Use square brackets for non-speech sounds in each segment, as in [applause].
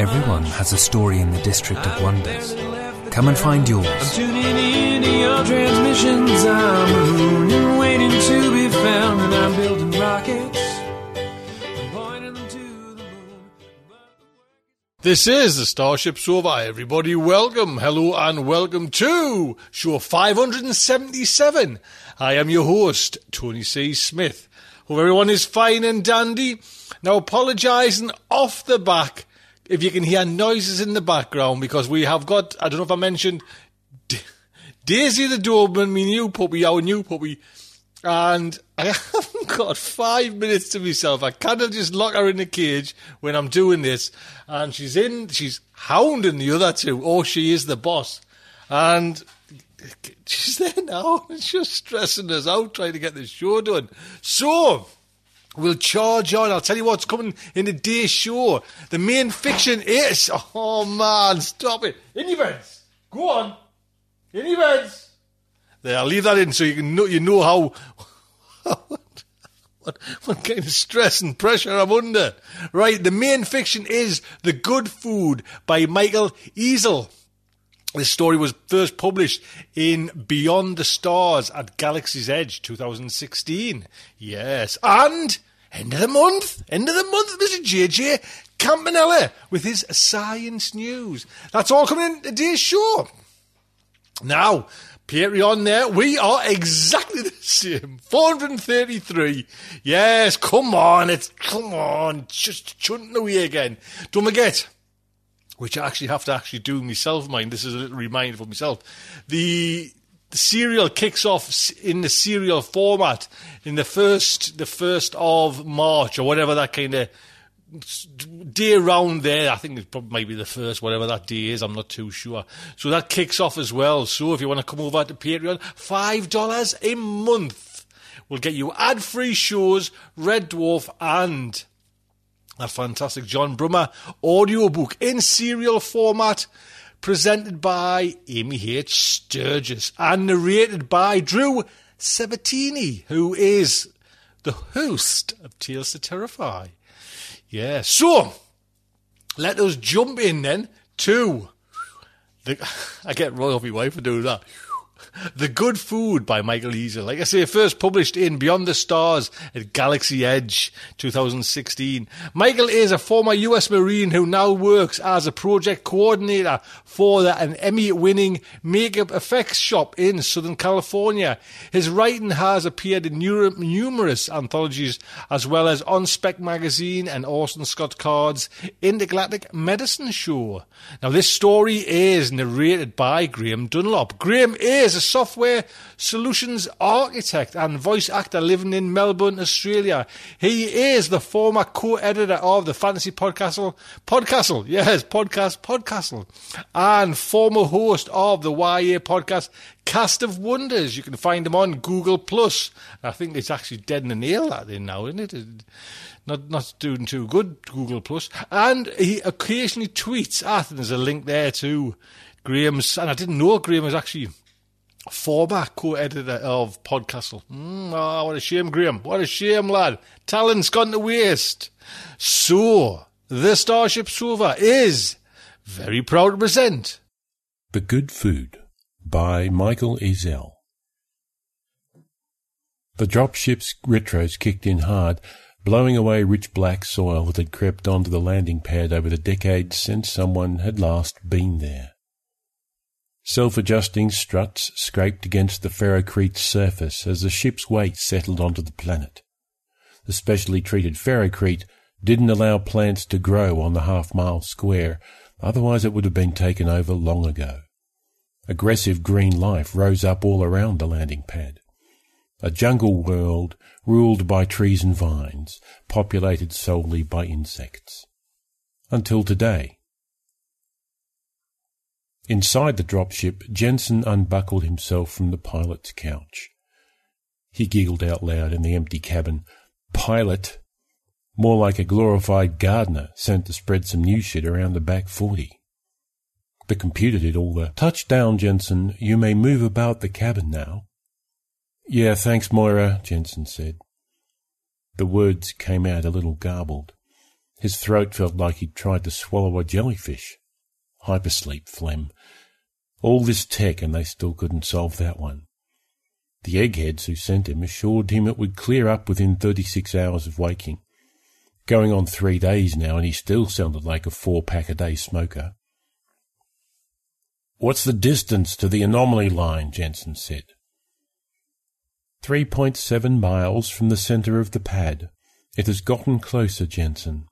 Everyone has a story in the District of Wonders. Come and find I'm yours. tuning in to your transmissions. I'm mooning, waiting to be found, and I'm building rockets. I'm pointing them to the moon. This is the Starship Sofa. Everybody, welcome, hello, and welcome to show 577. I am your host, Tony C. Smith. Hope everyone is fine and dandy. Now, apologising off the back if you can hear noises in the background because we have got, I don't know if I mentioned, D- Daisy the Doberman, my new puppy, our new puppy, and I [laughs] haven't got five minutes to myself. I kind of just lock her in a cage when I'm doing this. And she's in, she's hounding the other two. Oh, she is the boss. And she's there now. [laughs] It's just stressing us out trying to get the show done. So, We'll charge on. I'll tell you what's coming in the day show. The main fiction is. Oh man, stop it. In beds. Go on. In beds. There, I'll leave that in so you can know you know how [laughs] what, what kind of stress and pressure I'm under. Right, the main fiction is The Good Food by Michael Ezell. This story was first published in Beyond the Stars at Galaxy's Edge 2016. Yes. And end of the month, end of the month, Mr. JJ Campanella with his science news. That's all coming in today's show. Now, Patreon there, we are exactly [laughs] the same. 433. Yes, come on, it's, come on, just chunting away again. Don't forget, which I actually have to actually do myself, mind. This is a little reminder for myself. The, the serial kicks off in the serial format in the first, the first of March or whatever that kind of day around there. I think it probably might be the first, whatever that day is. I'm not too sure. So that kicks off as well. So if you want to come over to Patreon, five dollars a month will get you ad-free shows, Red Dwarf, and that fantastic John Brunner audiobook in serial format, presented by Amy H. Sturgis and narrated by Drew Sebesteny, who is the host of Tales to Terrify. Yeah, so let us jump in then to the. [laughs] I get my wife for doing that. The Good Food by Michael Ezell. Like I say, first published in Beyond the Stars at Galaxy Edge 2016. Michael is a former US Marine who now works as a project coordinator for an Emmy winning makeup effects shop in Southern California. His writing has appeared in numerous anthologies as well as on Spec Magazine and Orson Scott Card's Intergalactic Medicine Show. Now, this story is narrated by Graham Dunlop. Graham is a software solutions architect and voice actor living in Melbourne, Australia. He is the former co-editor of the Fantasy Podcastle, Podcastle, yes, podcast Podcastle, and former host of the YA podcast Cast of Wonders. You can find him on Google Plus. I think it's actually dead in the nail that thing now, isn't it? Not not doing too good, Google Plus. And he occasionally tweets at, and there's a link there to Graham's, and I didn't know Graham was actually former co-editor of Podcastle. Mm, oh, what a shame, Graham. What a shame, lad. Talent's gone to waste. So, the Starship Sofa is very proud to present The Good Food by Michael Ezell. The dropship's retros kicked in hard, blowing away rich black soil that had crept onto the landing pad over the decades since someone had last been there. Self-adjusting struts scraped against the ferrocrete's surface as the ship's weight settled onto the planet. The specially treated ferrocrete didn't allow plants to grow on the half-mile square, otherwise it would have been taken over long ago. Aggressive green life rose up all around the landing pad. A jungle world ruled by trees and vines, populated solely by insects. Until today. Inside the dropship, Jensen unbuckled himself from the pilot's couch. He giggled out loud in the empty cabin. Pilot? More like a glorified gardener sent to spread some new shit around the back forty. The computer did all the touchdown, Jensen. You may move about the cabin now. Yeah, thanks, Moira, Jensen said. The words came out a little garbled. His throat felt like he'd tried to swallow a jellyfish. Hypersleep phlegm. All this tech and they still couldn't solve that one. The eggheads who sent him assured him it would clear up within 36 hours of waking. Going on three days now and he still sounded like a four pack a day smoker. What's the distance to the anomaly line? Jensen said. 3.7 miles from the center of the pad. It has gotten closer, Jensen.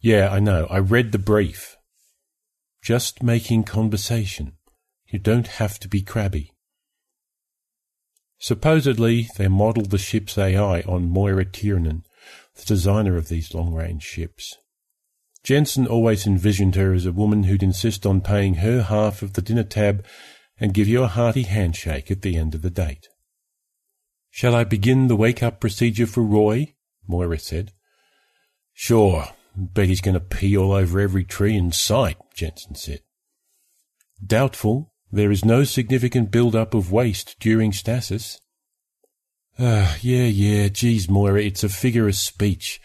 Yeah, I know. I read the brief. Just making conversation. You don't have to be crabby. Supposedly, they modeled the ship's AI on Moira Tiernan, the designer of these long-range ships. Jensen always envisioned her as a woman who'd insist on paying her half of the dinner tab and give you a hearty handshake at the end of the date. Shall I begin the wake-up procedure for Roy? Moira said. Sure. Bet he's going to pee all over every tree in sight, Jensen said. Doubtful. There is no significant build-up of waste during stasis. Ah, yeah, yeah, geez, Moira, it's a figure of speech.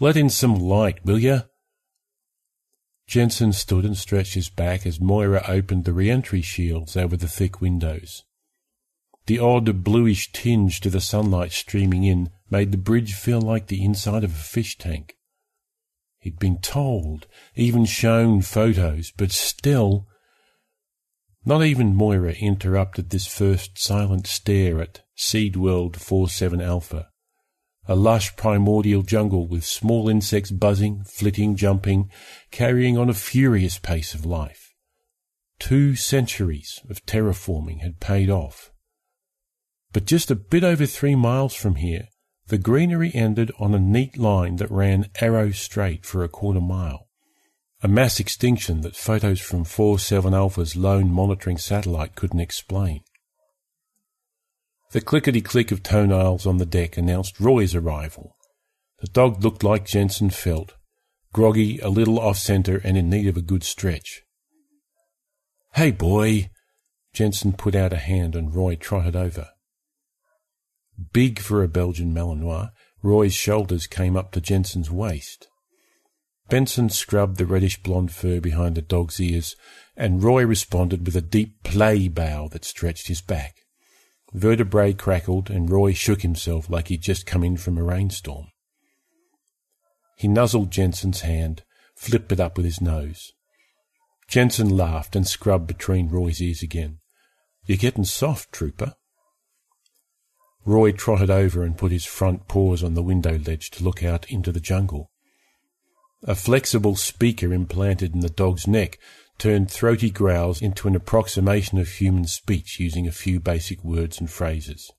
Let in some light, will you? Jensen stood and stretched his back as Moira opened the re-entry shields over the thick windows. The odd bluish tinge to the sunlight streaming in made the bridge feel like the inside of a fish tank. He'd been told, even shown photos, but still. Not even Moira interrupted this first silent stare at Seed World 47 Alpha, a lush primordial jungle with small insects buzzing, flitting, jumping, carrying on a furious pace of life. Two centuries of terraforming had paid off. But just a bit over three miles from here, the greenery ended on a neat line that ran arrow straight for a quarter mile. A mass extinction that photos from 47 Alpha's lone monitoring satellite couldn't explain. The clickety-click of toenails on the deck announced Roy's arrival. The dog looked like Jensen felt, groggy, a little off-centre and in need of a good stretch. Hey, boy! Jensen put out a hand and Roy trotted over. Big for a Belgian Malinois, Roy's shoulders came up to Jensen's waist. Jensen scrubbed the reddish blonde fur behind the dog's ears, and Roy responded with a deep play bow that stretched his back. Vertebrae crackled, and Roy shook himself like he'd just come in from a rainstorm. He nuzzled Jensen's hand, flipped it up with his nose. Jensen laughed and scrubbed between Roy's ears again. You're getting soft, trooper. Roy trotted over and put his front paws on the window ledge to look out into the jungle. A flexible speaker implanted in the dog's neck turned throaty growls into an approximation of human speech using a few basic words and phrases.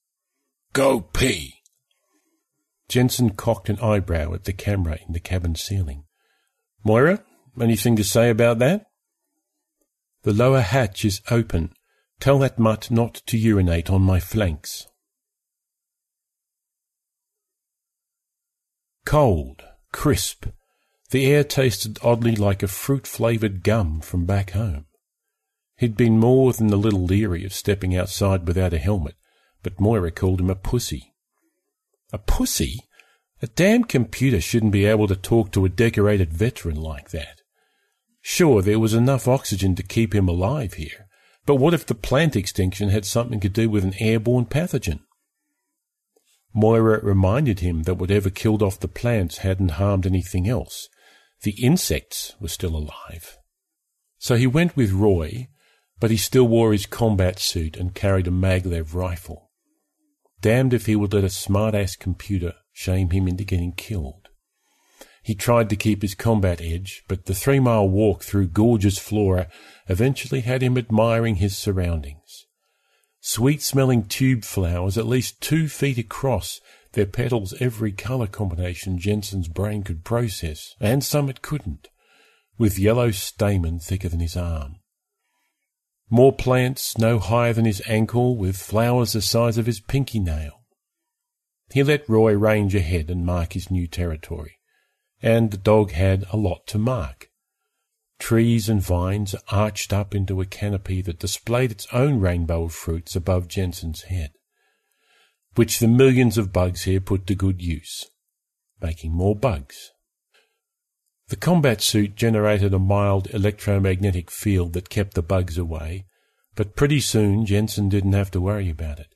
Go pee! Jensen cocked an eyebrow at the camera in the cabin ceiling. Moira, anything to say about that? The lower hatch is open. Tell that mutt not to urinate on my flanks. Cold, crisp. The air tasted oddly like a fruit-flavoured gum from back home. He'd been more than a little leery of stepping outside without a helmet, but Moira called him a pussy. A pussy? A damn computer shouldn't be able to talk to a decorated veteran like that. Sure, there was enough oxygen to keep him alive here, but what if the plant extinction had something to do with an airborne pathogen? Moira reminded him that whatever killed off the plants hadn't harmed anything else. The insects were still alive. So he went with Roy, but he still wore his combat suit and carried a maglev rifle. Damned if he would let a smart-ass computer shame him into getting killed. He tried to keep his combat edge, but the three mile walk through gorgeous flora eventually had him admiring his surroundings. Sweet smelling tube flowers at least two feet across, their petals every colour combination Jensen's brain could process, and some it couldn't, with yellow stamen thicker than his arm. More plants no higher than his ankle, with flowers the size of his pinky nail. He let Roy range ahead and mark his new territory and the dog had a lot to mark. Trees and vines arched up into a canopy that displayed its own rainbow of fruits above Jensen's head, which the millions of bugs here put to good use, making more bugs. The combat suit generated a mild electromagnetic field that kept the bugs away, but pretty soon Jensen didn't have to worry about it.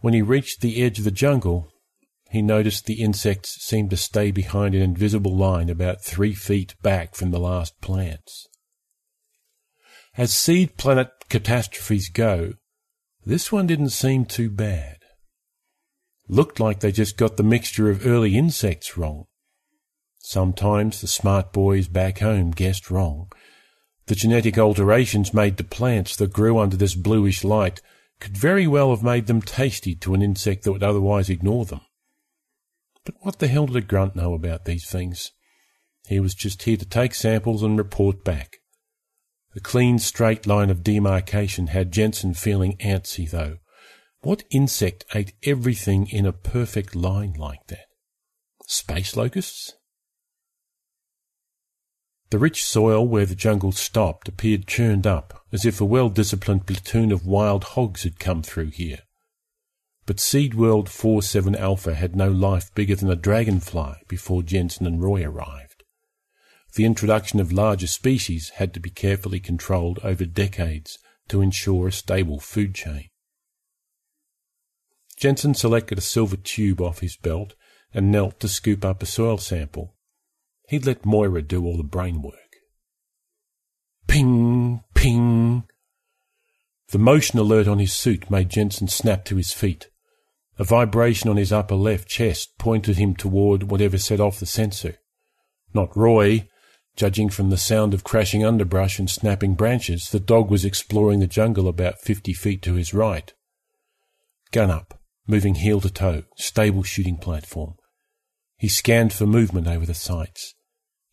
When he reached the edge of the jungle, he noticed the insects seemed to stay behind an invisible line about three feet back from the last plants. As seed planet catastrophes go, this one didn't seem too bad. Looked like they just got the mixture of early insects wrong. Sometimes the smart boys back home guessed wrong. The genetic alterations made to plants that grew under this bluish light could very well have made them tasty to an insect that would otherwise ignore them. But what the hell did grunt know about these things? He was just here to take samples and report back. The clean, straight line of demarcation had Jensen feeling antsy, though. What insect ate everything in a perfect line like that? Space locusts? The rich soil where the jungle stopped appeared churned up, as if a well-disciplined platoon of wild hogs had come through here. But Seed World 47 Alpha had no life bigger than a dragonfly before Jensen and Roy arrived. The introduction of larger species had to be carefully controlled over decades to ensure a stable food chain. Jensen selected a silver tube off his belt and knelt to scoop up a soil sample. He'd let Moira do all the brain work. Ping, ping. The motion alert on his suit made Jensen snap to his feet. A vibration on his upper left chest pointed him toward whatever set off the sensor. Not Roy. Judging from the sound of crashing underbrush and snapping branches, the dog was exploring the jungle about fifty feet to his right. Gun up, moving heel to toe, stable shooting platform. He scanned for movement over the sights.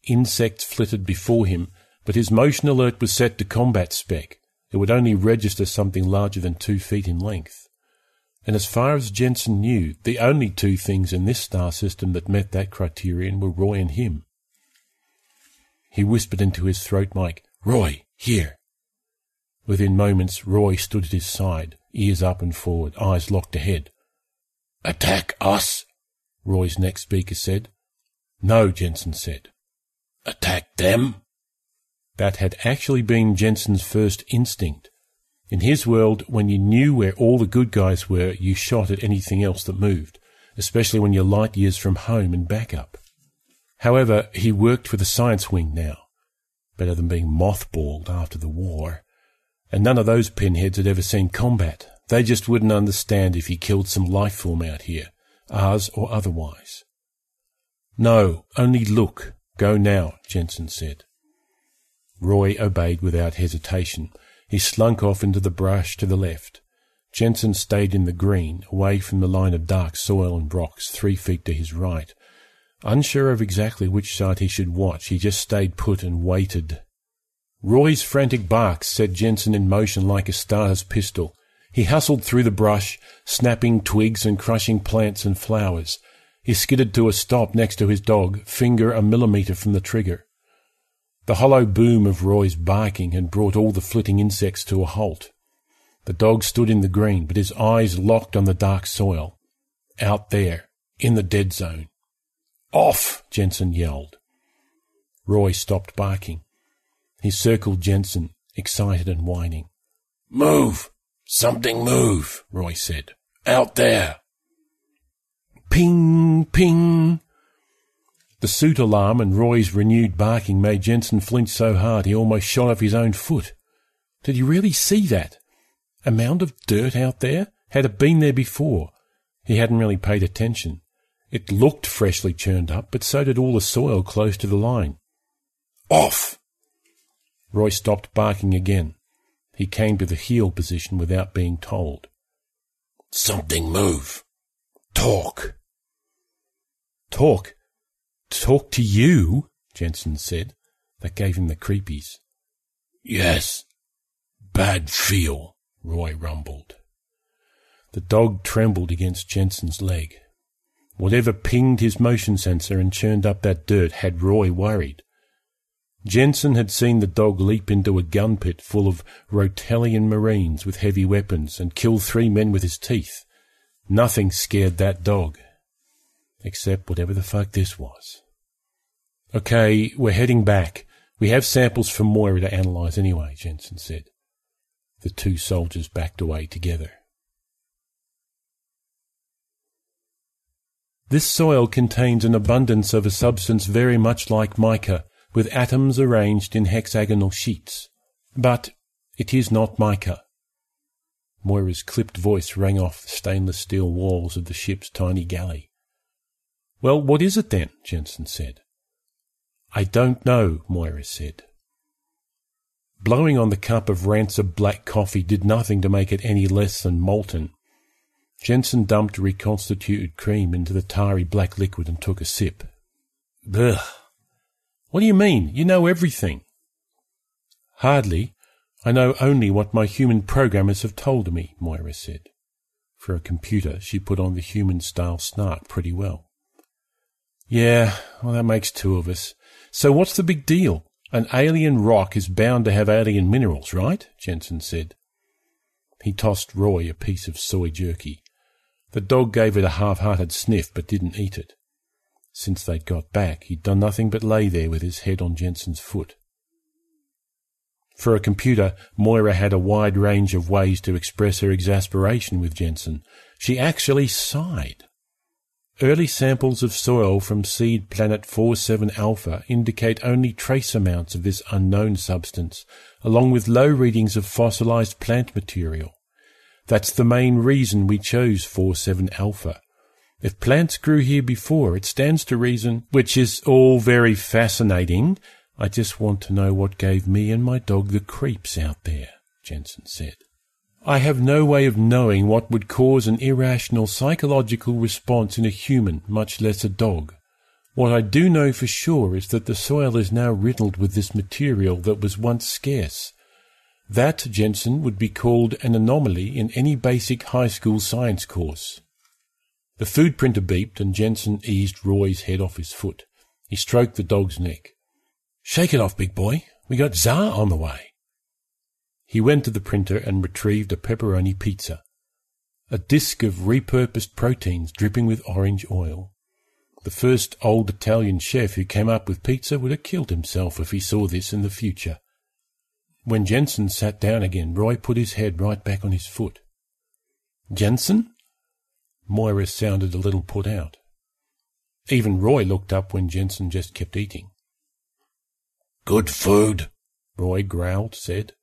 Insects flitted before him, but his motion alert was set to combat spec. It would only register something larger than two feet in length and as far as Jensen knew, the only two things in this star system that met that criterion were Roy and him. He whispered into his throat mic, Roy, here. Within moments, Roy stood at his side, ears up and forward, eyes locked ahead. Attack us, Roy's next speaker said. No, Jensen said. Attack them? That had actually been Jensen's first instinct. In his world, when you knew where all the good guys were, you shot at anything else that moved, especially when you're light years from home and backup. However, he worked for the science wing now. Better than being mothballed after the war. And none of those pinheads had ever seen combat. They just wouldn't understand if he killed some life form out here, ours or otherwise. No, only look. Go now, Jensen said. Roy obeyed without hesitation. He slunk off into the brush to the left. Jensen stayed in the green, away from the line of dark soil and rocks, three feet to his right. Unsure of exactly which side he should watch, he just stayed put and waited. Roy's frantic barks set Jensen in motion like a starter's pistol. He hustled through the brush, snapping twigs and crushing plants and flowers. He skidded to a stop next to his dog, finger a millimetre from the trigger. The hollow boom of Roy's barking had brought all the flitting insects to a halt. The dog stood in the green, but his eyes locked on the dark soil. Out there, in the dead zone. Off! Jensen yelled. Roy stopped barking. He circled Jensen, excited and whining. Move! Something move, Roy said. Out there! Ping, ping. The suit alarm and Roy's renewed barking made Jensen flinch so hard he almost shot off his own foot. Did you really see that? A mound of dirt out there? Had it been there before? He hadn't really paid attention. It looked freshly churned up, but so did all the soil close to the line. Off! Roy stopped barking again. He came to the heel position without being told. Something move. Talk. Talk? Talk to you? Jensen said. That gave him the creepies. Yes. Bad feel, Roy rumbled. The dog trembled against Jensen's leg. Whatever pinged his motion sensor and churned up that dirt had Roy worried. Jensen had seen the dog leap into a gun pit full of Rotelian Marines with heavy weapons and kill three men with his teeth. Nothing scared that dog. Except whatever the fuck this was. Okay, we're heading back. We have samples from Moira to analyze anyway, Jensen said. The two soldiers backed away together. This soil contains an abundance of a substance very much like mica, with atoms arranged in hexagonal sheets. But it is not mica. Moira's clipped voice rang off the stainless steel walls of the ship's tiny galley. Well, what is it then? Jensen said. I don't know, Moira said. Blowing on the cup of rancid black coffee did nothing to make it any less than molten. Jensen dumped reconstituted cream into the tarry black liquid and took a sip. Ugh. What do you mean? You know everything. Hardly. I know only what my human programmers have told me, Moira said. For a computer, she put on the human-style snark pretty well. Yeah, well, that makes two of us. So what's the big deal? An alien rock is bound to have alien minerals, right? Jensen said. He tossed Roy a piece of soy jerky. The dog gave it a half-hearted sniff but didn't eat it. Since they'd got back, he'd done nothing but lay there with his head on Jensen's foot. For a computer, Moira had a wide range of ways to express her exasperation with Jensen. She actually sighed. Early samples of soil from seed planet 47 Alpha indicate only trace amounts of this unknown substance, along with low readings of fossilized plant material. That's the main reason we chose 47 Alpha. If plants grew here before, it stands to reason, which is all very fascinating. I just want to know what gave me and my dog the creeps out there, Jensen said. I have no way of knowing what would cause an irrational psychological response in a human, much less a dog. What I do know for sure is that the soil is now riddled with this material that was once scarce. That, Jensen, would be called an anomaly in any basic high school science course. The food printer beeped and Jensen eased Roy's head off his foot. He stroked the dog's neck. Shake it off, big boy. We got Czar on the way. He went to the printer and retrieved a pepperoni pizza. A disc of repurposed proteins dripping with orange oil. The first old Italian chef who came up with pizza would have killed himself if he saw this in the future. When Jensen sat down again, Roy put his head right back on his foot. Jensen? Moira sounded a little put out. Even Roy looked up when Jensen just kept eating. Good food, Roy growled, said.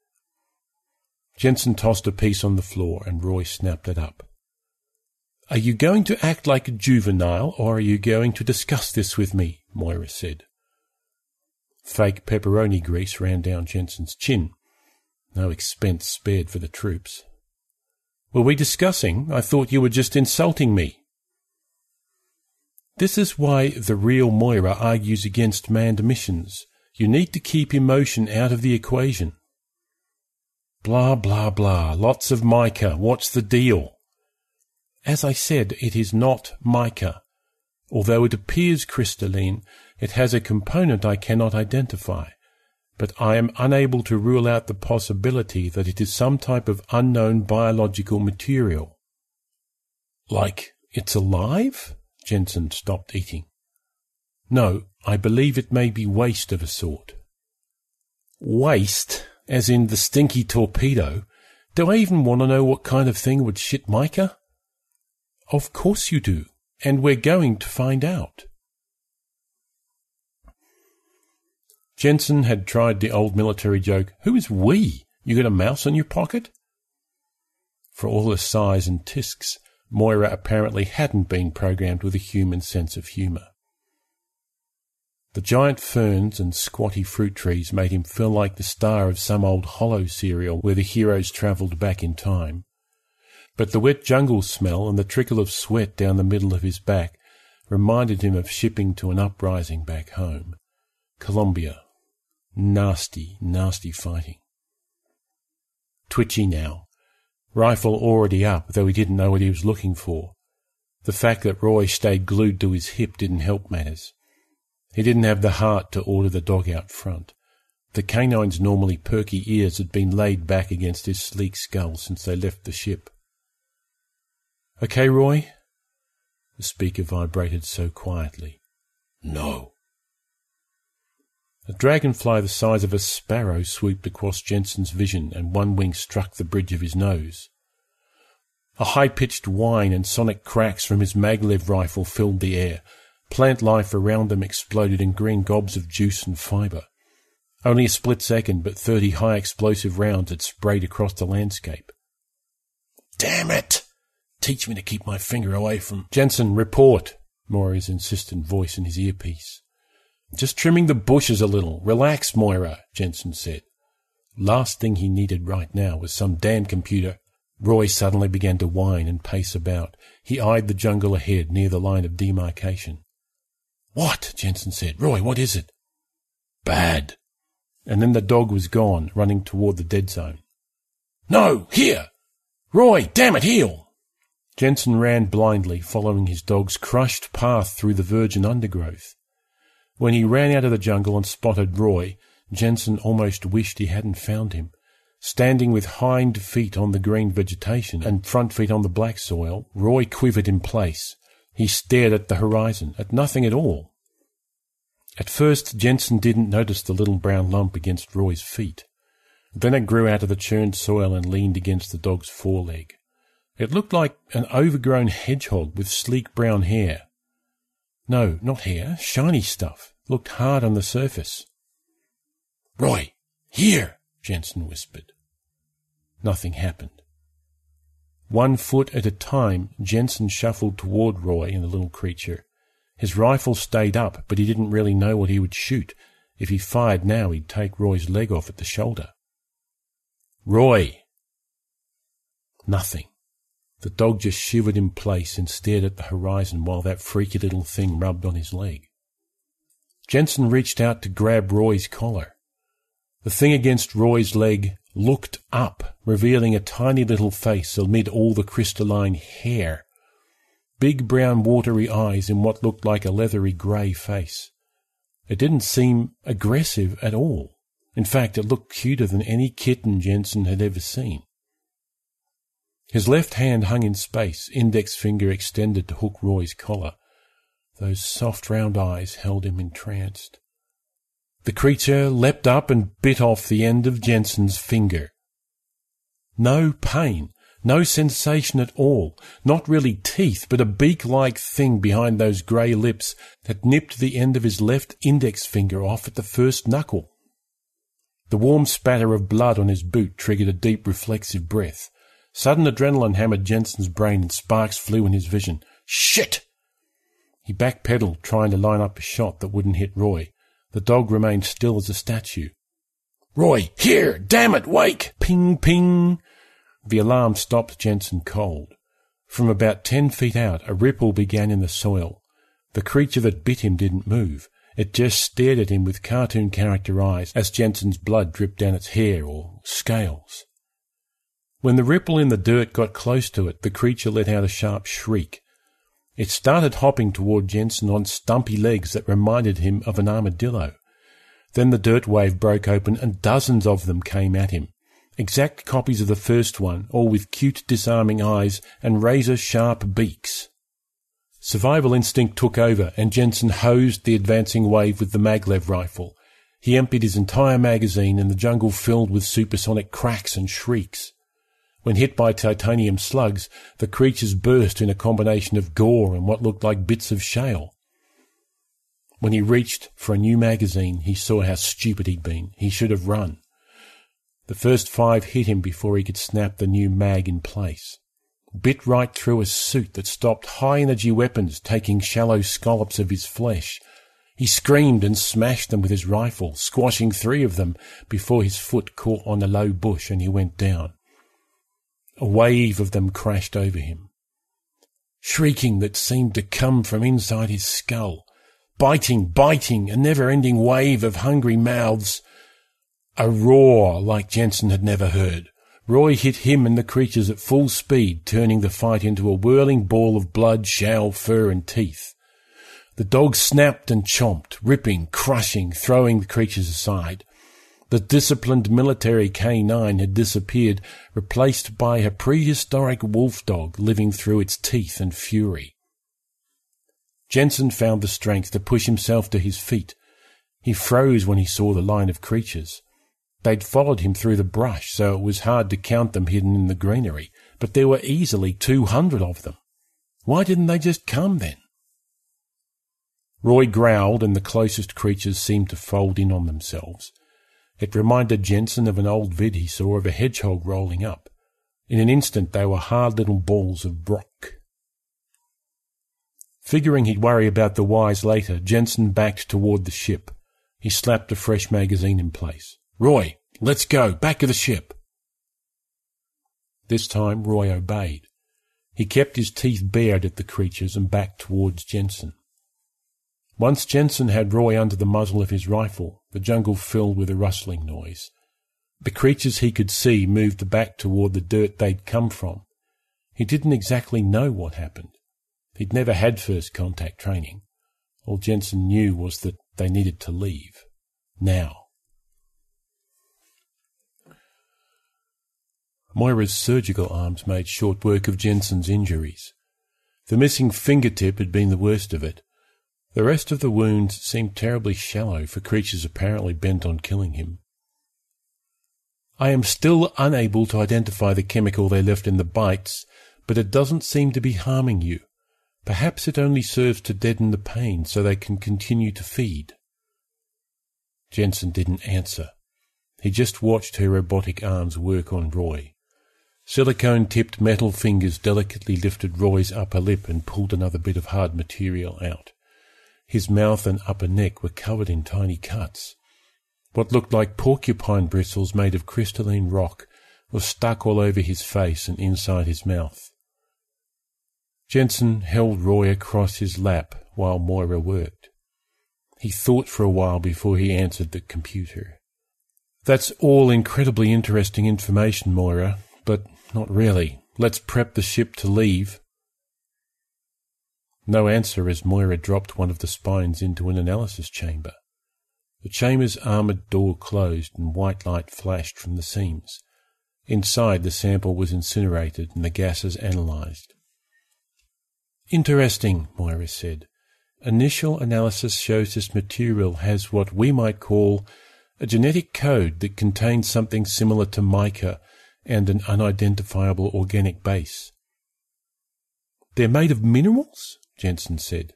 Jensen tossed a piece on the floor and Roy snapped it up. Are you going to act like a juvenile or are you going to discuss this with me? Moira said. Fake pepperoni grease ran down Jensen's chin. No expense spared for the troops. Were we discussing? I thought you were just insulting me. This is why the real Moira argues against manned missions. You need to keep emotion out of the equation. Blah, blah, blah. Lots of mica. What's the deal? As I said, it is not mica. Although it appears crystalline, it has a component I cannot identify, but I am unable to rule out the possibility that it is some type of unknown biological material. Like it's alive? Jensen stopped eating. No, I believe it may be waste of a sort. Waste? As in the stinky torpedo? Do I even want to know what kind of thing would shit mica? Of course you do, and we're going to find out. Jensen had tried the old military joke, Who is we? You got a mouse in your pocket? For all her sighs and tisks, Moira apparently hadn't been programmed with a human sense of humour. The giant ferns and squatty fruit trees made him feel like the star of some old hollow serial where the heroes travelled back in time. But the wet jungle smell and the trickle of sweat down the middle of his back reminded him of shipping to an uprising back home. Colombia, Nasty, nasty fighting. Twitchy now. Rifle already up, though he didn't know what he was looking for. The fact that Roy stayed glued to his hip didn't help matters. He didn't have the heart to order the dog out front. The canine's normally perky ears had been laid back against his sleek skull since they left the ship. Okay, Roy? The speaker vibrated so quietly. No. A dragonfly the size of a sparrow swooped across Jensen's vision, and one wing struck the bridge of his nose. A high-pitched whine and sonic cracks from his maglev rifle filled the air. Plant life around them exploded in green gobs of juice and fibre. Only a split second, but thirty high explosive rounds had sprayed across the landscape. Damn it! Teach me to keep my finger away from Jensen, report, Moira's insistent voice in his earpiece. Just trimming the bushes a little. Relax, Moira, Jensen said. Last thing he needed right now was some damn computer. Roy suddenly began to whine and pace about. He eyed the jungle ahead near the line of demarcation. What? Jensen said. Roy, what is it? Bad. And then the dog was gone, running toward the dead zone. No, here! Roy, damn it, heel! Jensen ran blindly, following his dog's crushed path through the virgin undergrowth. When he ran out of the jungle and spotted Roy, Jensen almost wished he hadn't found him. Standing with hind feet on the green vegetation and front feet on the black soil, Roy quivered in place. He stared at the horizon, at nothing at all. At first, Jensen didn't notice the little brown lump against Roy's feet. Then it grew out of the churned soil and leaned against the dog's foreleg. It looked like an overgrown hedgehog with sleek brown hair. No, not hair, shiny stuff looked hard on the surface. Roy, here, Jensen whispered. Nothing happened. One foot at a time, Jensen shuffled toward Roy and the little creature. His rifle stayed up, but he didn't really know what he would shoot. If he fired now, he'd take Roy's leg off at the shoulder. Roy! Nothing. The dog just shivered in place and stared at the horizon while that freaky little thing rubbed on his leg. Jensen reached out to grab Roy's collar. The thing against Roy's leg looked up, revealing a tiny little face amid all the crystalline hair. Big brown watery eyes in what looked like a leathery grey face. It didn't seem aggressive at all. In fact, it looked cuter than any kitten Jensen had ever seen. His left hand hung in space, index finger extended to hook Roy's collar. Those soft round eyes held him entranced. The creature leapt up and bit off the end of Jensen's finger. No pain, no sensation at all, not really teeth, but a beak-like thing behind those grey lips that nipped the end of his left index finger off at the first knuckle. The warm spatter of blood on his boot triggered a deep reflexive breath. Sudden adrenaline hammered Jensen's brain and sparks flew in his vision. Shit! He backpedaled, trying to line up a shot that wouldn't hit Roy. The dog remained still as a statue. Roy, here! Damn it, wake! Ping, ping! The alarm stopped Jensen cold. From about ten feet out, a ripple began in the soil. The creature that bit him didn't move. It just stared at him with cartoon character eyes as Jensen's blood dripped down its hair or scales. When the ripple in the dirt got close to it, the creature let out a sharp shriek. It started hopping toward Jensen on stumpy legs that reminded him of an armadillo. Then the dirt wave broke open and dozens of them came at him. Exact copies of the first one, all with cute disarming eyes and razor sharp beaks. Survival instinct took over and Jensen hosed the advancing wave with the maglev rifle. He emptied his entire magazine and the jungle filled with supersonic cracks and shrieks. When hit by titanium slugs, the creatures burst in a combination of gore and what looked like bits of shale. When he reached for a new magazine, he saw how stupid he'd been. He should have run. The first five hit him before he could snap the new mag in place. Bit right through a suit that stopped high energy weapons taking shallow scallops of his flesh. He screamed and smashed them with his rifle, squashing three of them before his foot caught on a low bush and he went down. A wave of them crashed over him. Shrieking that seemed to come from inside his skull biting, biting, a never-ending wave of hungry mouths. A roar like Jensen had never heard. Roy hit him and the creatures at full speed, turning the fight into a whirling ball of blood, shell, fur, and teeth. The dog snapped and chomped, ripping, crushing, throwing the creatures aside. The disciplined military canine had disappeared, replaced by a prehistoric wolf dog living through its teeth and fury. Jensen found the strength to push himself to his feet. He froze when he saw the line of creatures. They'd followed him through the brush, so it was hard to count them hidden in the greenery, but there were easily two hundred of them. Why didn't they just come then? Roy growled, and the closest creatures seemed to fold in on themselves. It reminded Jensen of an old vid he saw of a hedgehog rolling up. In an instant they were hard little balls of brock. Figuring he'd worry about the whys later, Jensen backed toward the ship. He slapped a fresh magazine in place. Roy, let's go, back to the ship. This time Roy obeyed. He kept his teeth bared at the creatures and backed towards Jensen. Once Jensen had Roy under the muzzle of his rifle, the jungle filled with a rustling noise. The creatures he could see moved back toward the dirt they'd come from. He didn't exactly know what happened. He'd never had first contact training. All Jensen knew was that they needed to leave. Now. Moira's surgical arms made short work of Jensen's injuries. The missing fingertip had been the worst of it. The rest of the wounds seemed terribly shallow for creatures apparently bent on killing him. I am still unable to identify the chemical they left in the bites, but it doesn't seem to be harming you. Perhaps it only serves to deaden the pain so they can continue to feed. Jensen didn't answer. He just watched her robotic arms work on Roy. Silicone tipped metal fingers delicately lifted Roy's upper lip and pulled another bit of hard material out. His mouth and upper neck were covered in tiny cuts. What looked like porcupine bristles made of crystalline rock were stuck all over his face and inside his mouth. Jensen held Roy across his lap while Moira worked. He thought for a while before he answered the computer. That's all incredibly interesting information, Moira, but not really. Let's prep the ship to leave. No answer as Moira dropped one of the spines into an analysis chamber. The chamber's armoured door closed and white light flashed from the seams. Inside, the sample was incinerated and the gases analysed. Interesting, Moira said. Initial analysis shows this material has what we might call a genetic code that contains something similar to mica and an unidentifiable organic base. They're made of minerals? Jensen said.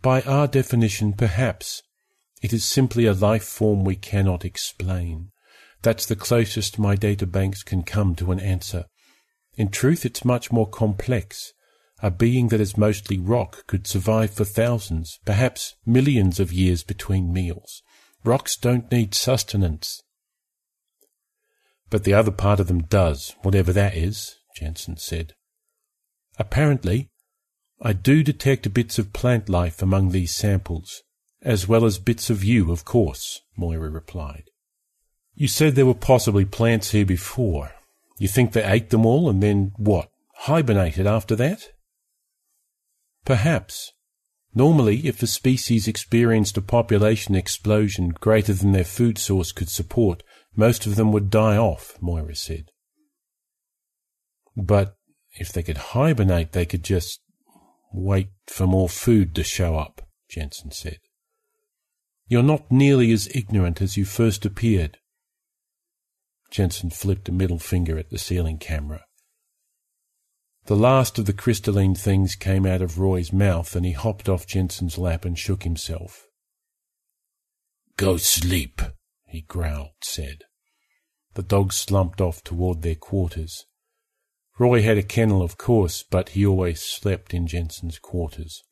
By our definition, perhaps. It is simply a life form we cannot explain. That's the closest my databanks can come to an answer. In truth, it's much more complex a being that is mostly rock could survive for thousands, perhaps millions of years between meals. Rocks don't need sustenance. But the other part of them does, whatever that is, Jensen said. Apparently, I do detect bits of plant life among these samples, as well as bits of you, of course, Moira replied. You said there were possibly plants here before. You think they ate them all and then what? Hibernated after that? Perhaps. Normally, if a species experienced a population explosion greater than their food source could support, most of them would die off, Moira said. But if they could hibernate, they could just wait for more food to show up, Jensen said. You're not nearly as ignorant as you first appeared. Jensen flipped a middle finger at the ceiling camera. The last of the crystalline things came out of Roy's mouth, and he hopped off Jensen's lap and shook himself. Go sleep, he growled, said. The dogs slumped off toward their quarters. Roy had a kennel, of course, but he always slept in Jensen's quarters.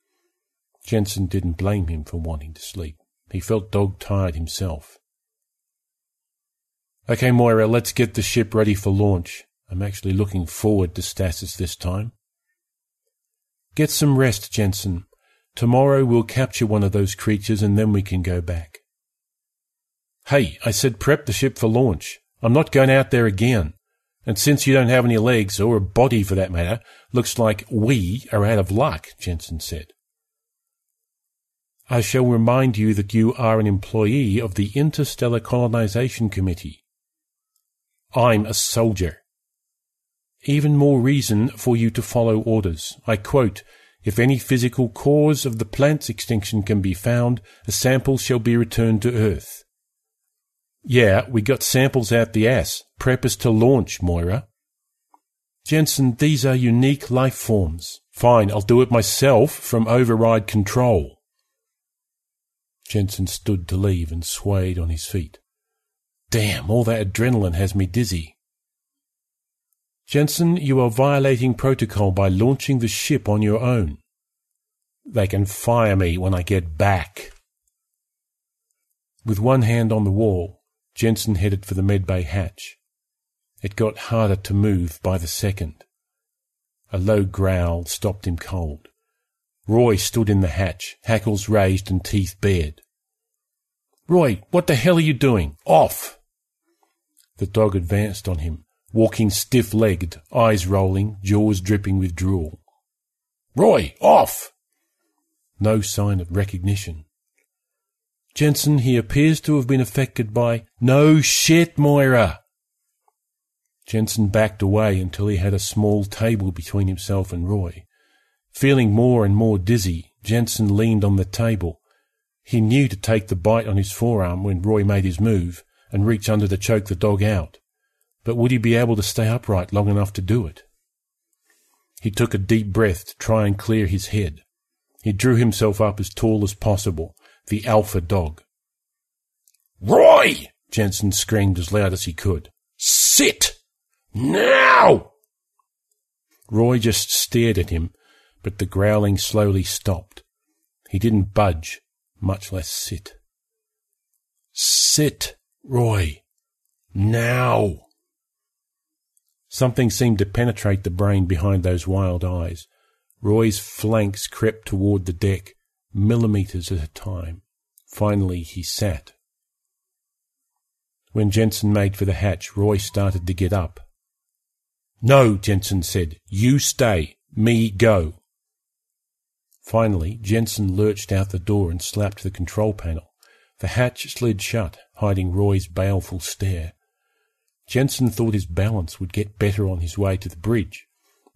Jensen didn't blame him for wanting to sleep. He felt dog tired himself. Okay, Moira, let's get the ship ready for launch. I'm actually looking forward to stasis this time. Get some rest, Jensen. Tomorrow we'll capture one of those creatures and then we can go back. Hey, I said prep the ship for launch. I'm not going out there again. And since you don't have any legs, or a body for that matter, looks like we are out of luck, Jensen said. I shall remind you that you are an employee of the Interstellar Colonization Committee. I'm a soldier. Even more reason for you to follow orders. I quote, if any physical cause of the plant's extinction can be found, a sample shall be returned to Earth. Yeah, we got samples out the ass. Prep us to launch, Moira. Jensen, these are unique life forms. Fine, I'll do it myself from override control. Jensen stood to leave and swayed on his feet. Damn, all that adrenaline has me dizzy. Jensen, you are violating protocol by launching the ship on your own. They can fire me when I get back. With one hand on the wall, Jensen headed for the medbay hatch. It got harder to move by the second. A low growl stopped him cold. Roy stood in the hatch, hackles raised and teeth bared. Roy, what the hell are you doing? Off! The dog advanced on him, walking stiff-legged, eyes rolling, jaws dripping with drool. Roy, off! No sign of recognition. Jensen, he appears to have been affected by. No shit, Moira! Jensen backed away until he had a small table between himself and Roy. Feeling more and more dizzy, Jensen leaned on the table. He knew to take the bite on his forearm when Roy made his move and reach under to choke the dog out. But would he be able to stay upright long enough to do it? He took a deep breath to try and clear his head. He drew himself up as tall as possible the alpha dog. Roy! Jensen screamed as loud as he could. Sit! Now! Roy just stared at him, but the growling slowly stopped. He didn't budge, much less sit. Sit, Roy. Now! Something seemed to penetrate the brain behind those wild eyes. Roy's flanks crept toward the deck, millimeters at a time. Finally, he sat. When Jensen made for the hatch, Roy started to get up. No, Jensen said. You stay. Me go. Finally, Jensen lurched out the door and slapped the control panel. The hatch slid shut, hiding Roy's baleful stare. Jensen thought his balance would get better on his way to the bridge,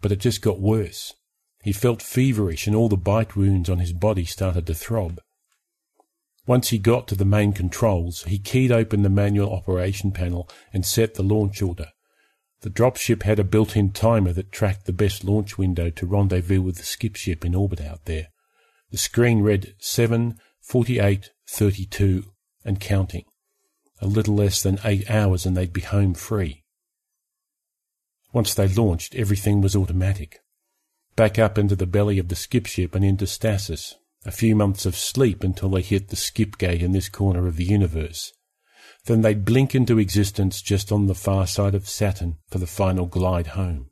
but it just got worse. He felt feverish and all the bite wounds on his body started to throb. Once he got to the main controls, he keyed open the manual operation panel and set the launch order. The dropship had a built-in timer that tracked the best launch window to rendezvous with the skip ship in orbit out there. The screen read 7, 48, 32, and counting. A little less than eight hours and they'd be home free. Once they launched, everything was automatic. Back up into the belly of the skip ship and into stasis, a few months of sleep until they hit the skip gate in this corner of the universe. Then they'd blink into existence just on the far side of Saturn for the final glide home.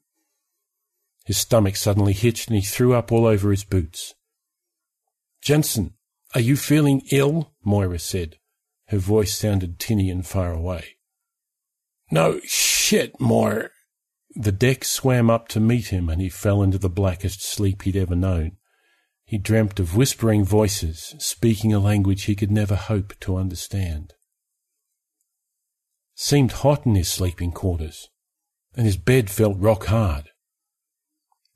His stomach suddenly hitched and he threw up all over his boots. Jensen, are you feeling ill? Moira said. Her voice sounded tinny and far away. No shit, Moira. The deck swam up to meet him and he fell into the blackest sleep he'd ever known. He dreamt of whispering voices, speaking a language he could never hope to understand. Seemed hot in his sleeping quarters, and his bed felt rock hard.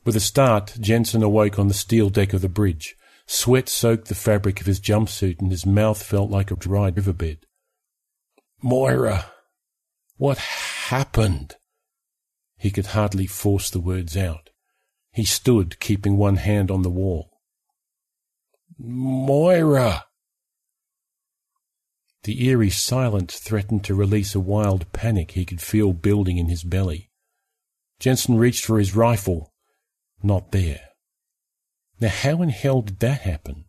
With a start, Jensen awoke on the steel deck of the bridge. Sweat soaked the fabric of his jumpsuit and his mouth felt like a dried riverbed. Moira, what happened? He could hardly force the words out. He stood, keeping one hand on the wall. Moira! The eerie silence threatened to release a wild panic he could feel building in his belly. Jensen reached for his rifle. Not there. Now how in hell did that happen?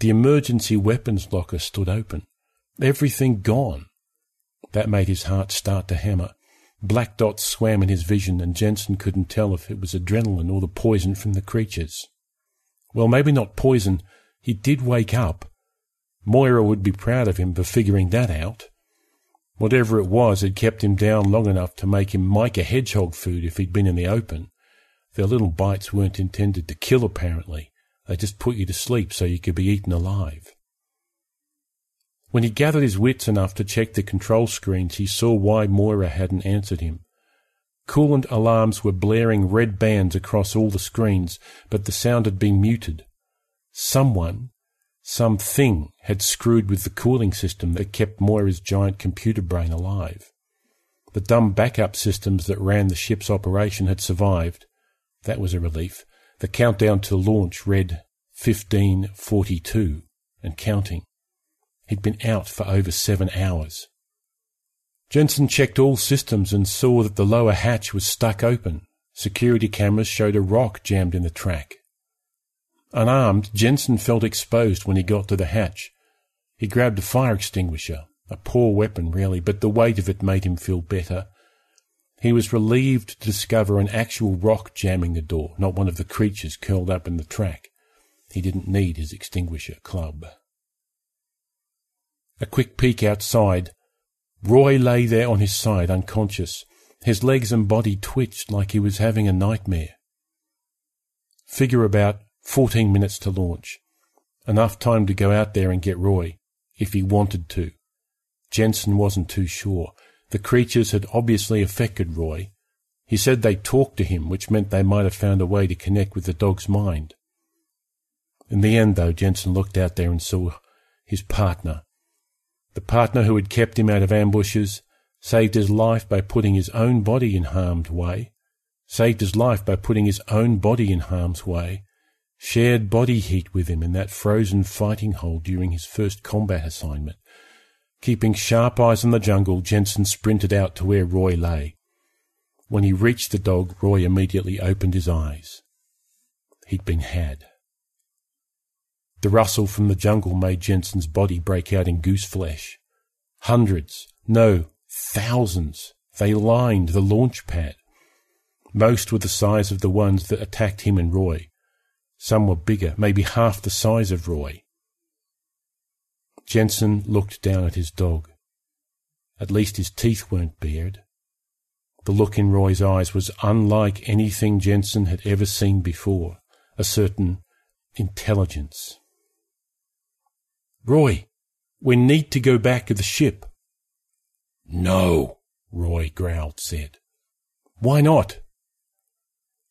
The emergency weapons locker stood open. Everything gone. That made his heart start to hammer. Black dots swam in his vision, and Jensen couldn't tell if it was adrenaline or the poison from the creatures. Well, maybe not poison. He did wake up. Moira would be proud of him for figuring that out. Whatever it was had kept him down long enough to make him Micah hedgehog food if he'd been in the open. Their little bites weren't intended to kill, apparently. They just put you to sleep so you could be eaten alive. When he gathered his wits enough to check the control screens, he saw why Moira hadn't answered him. Coolant alarms were blaring red bands across all the screens, but the sound had been muted. Someone, something, had screwed with the cooling system that kept Moira's giant computer brain alive. The dumb backup systems that ran the ship's operation had survived. That was a relief. The countdown to launch read 1542 and counting. He'd been out for over seven hours. Jensen checked all systems and saw that the lower hatch was stuck open. Security cameras showed a rock jammed in the track. Unarmed, Jensen felt exposed when he got to the hatch. He grabbed a fire extinguisher, a poor weapon really, but the weight of it made him feel better. He was relieved to discover an actual rock jamming the door, not one of the creatures curled up in the track. He didn't need his extinguisher club. A quick peek outside. Roy lay there on his side, unconscious. His legs and body twitched like he was having a nightmare. Figure about fourteen minutes to launch. Enough time to go out there and get Roy, if he wanted to. Jensen wasn't too sure. The creatures had obviously affected Roy. He said they talked to him, which meant they might have found a way to connect with the dog's mind. In the end, though, Jensen looked out there and saw his partner, the partner who had kept him out of ambushes, saved his life by putting his own body in harm's way, saved his life by putting his own body in harm's way, shared body heat with him in that frozen fighting hole during his first combat assignment. Keeping sharp eyes on the jungle, Jensen sprinted out to where Roy lay. When he reached the dog, Roy immediately opened his eyes. He'd been had. The rustle from the jungle made Jensen's body break out in goose flesh. Hundreds, no, thousands, they lined the launch pad. Most were the size of the ones that attacked him and Roy. Some were bigger, maybe half the size of Roy. Jensen looked down at his dog. At least his teeth weren't bared. The look in Roy's eyes was unlike anything Jensen had ever seen before, a certain intelligence. Roy, we need to go back to the ship. No, Roy growled said. Why not?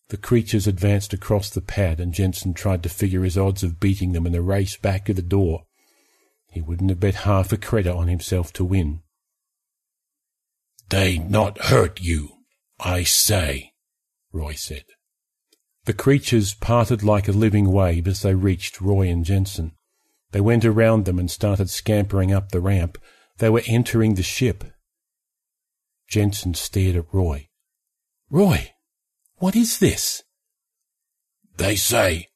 The creatures advanced across the pad and Jensen tried to figure his odds of beating them in the race back to the door. He wouldn't have bet half a credit on himself to win. They not hurt you, I say, Roy said. The creatures parted like a living wave as they reached Roy and Jensen. They went around them and started scampering up the ramp. They were entering the ship. Jensen stared at Roy. Roy, what is this? They say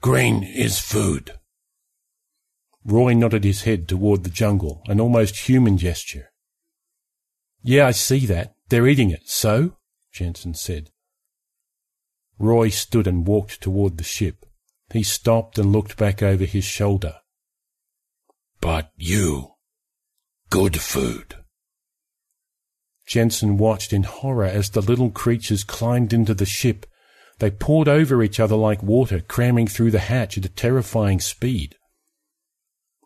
green is food. Roy nodded his head toward the jungle, an almost human gesture. Yeah, I see that. They're eating it. So? Jensen said. Roy stood and walked toward the ship. He stopped and looked back over his shoulder. But you. Good food. Jensen watched in horror as the little creatures climbed into the ship. They poured over each other like water, cramming through the hatch at a terrifying speed.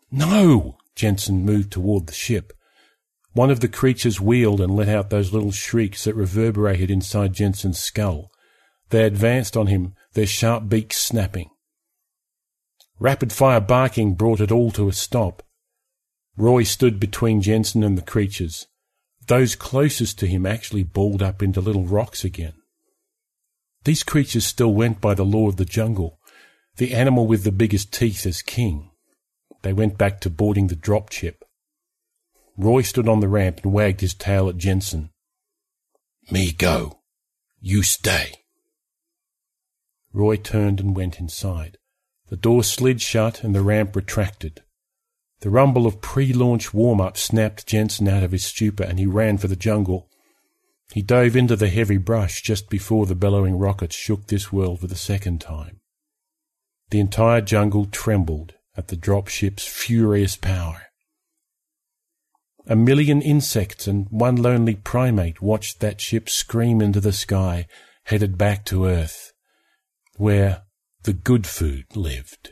No! Jensen moved toward the ship. One of the creatures wheeled and let out those little shrieks that reverberated inside Jensen's skull. They advanced on him, their sharp beaks snapping. Rapid fire barking brought it all to a stop. Roy stood between Jensen and the creatures. Those closest to him actually balled up into little rocks again. These creatures still went by the law of the jungle, the animal with the biggest teeth as king. They went back to boarding the drop ship. Roy stood on the ramp and wagged his tail at Jensen. Me go. You stay. Roy turned and went inside. The door slid shut and the ramp retracted. The rumble of pre-launch warm-up snapped Jensen out of his stupor and he ran for the jungle. He dove into the heavy brush just before the bellowing rockets shook this world for the second time. The entire jungle trembled at the dropship's furious power. A million insects and one lonely primate watched that ship scream into the sky, headed back to Earth, where the good food lived.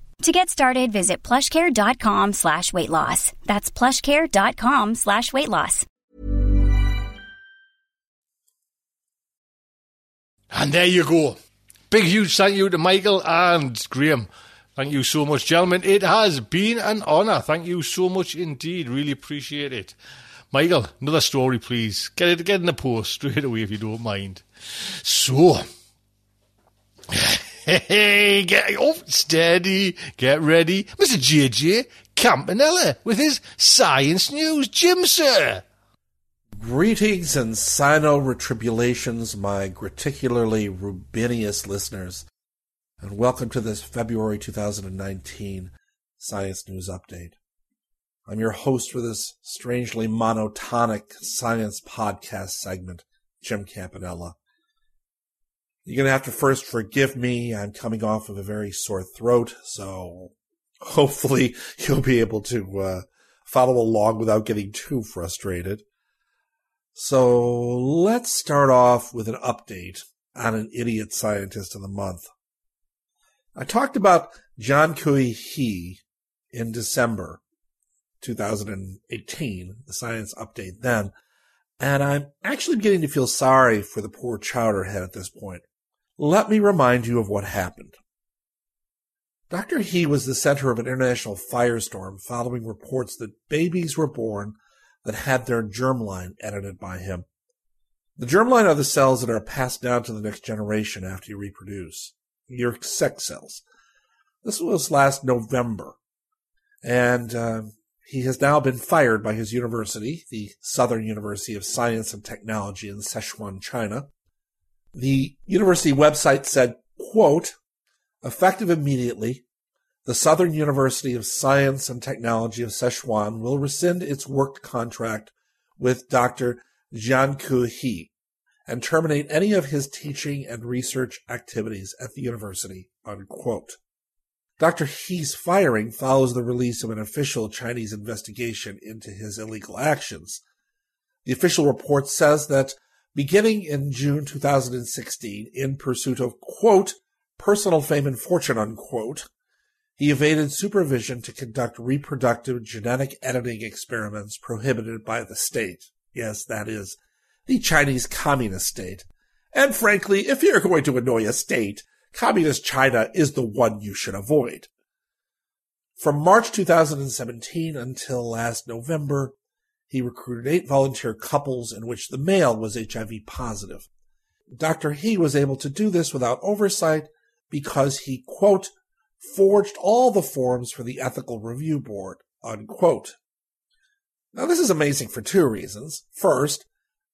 To get started, visit plushcare.com slash weight loss. That's plushcare.com slash weight loss. And there you go. Big, huge thank you to Michael and Graham. Thank you so much, gentlemen. It has been an honour. Thank you so much indeed. Really appreciate it. Michael, another story, please. Get it, get in the post [laughs] straight away if you don't mind. So, hey, get up, steady, get ready, Mr. JJ Campanella with his science news, Jim, sir. Greetings and sino-retribulations, my graticularly rubinious listeners, and welcome to this February 2019 Science News Update. I'm your host for this strangely monotonic science podcast segment, Jim Campanella. You're going to have to first forgive me. I'm coming off of a very sore throat, so hopefully [laughs] you'll be able to uh, follow along without getting too frustrated. So let's start off with an update on an idiot scientist of the month. I talked about John Kui Hee in December 2018, the science update then, and I'm actually beginning to feel sorry for the poor chowderhead at this point. Let me remind you of what happened. Dr. He was the center of an international firestorm following reports that babies were born that had their germline edited by him. The germline are the cells that are passed down to the next generation after you reproduce. Your sex cells. This was last November. And uh, he has now been fired by his university, the Southern University of Science and Technology in Sichuan, China. The university website said, quote, effective immediately, the Southern University of Science and Technology of Sichuan will rescind its work contract with Dr. Jianku He and terminate any of his teaching and research activities at the university. Unquote. Dr. He's firing follows the release of an official Chinese investigation into his illegal actions. The official report says that beginning in June 2016, in pursuit of, quote, personal fame and fortune, unquote, he evaded supervision to conduct reproductive genetic editing experiments prohibited by the state. Yes, that is the Chinese Communist state. And frankly, if you're going to annoy a state, Communist China is the one you should avoid. From March 2017 until last November, he recruited eight volunteer couples in which the male was HIV positive. Dr. He was able to do this without oversight because he, quote, forged all the forms for the ethical review board, unquote. Now, this is amazing for two reasons. First,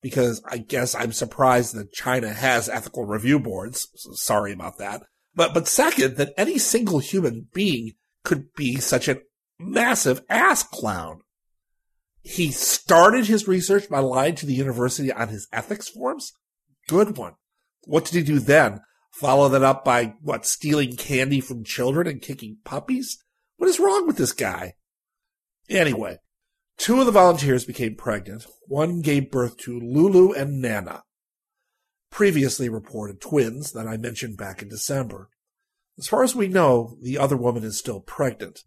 because I guess I'm surprised that China has ethical review boards. So sorry about that. But, but second, that any single human being could be such a massive ass clown. He started his research by lying to the university on his ethics forms. Good one. What did he do then? Follow that up by what, stealing candy from children and kicking puppies? What is wrong with this guy? Anyway, Two of the volunteers became pregnant. One gave birth to Lulu and Nana, previously reported twins that I mentioned back in December. As far as we know, the other woman is still pregnant.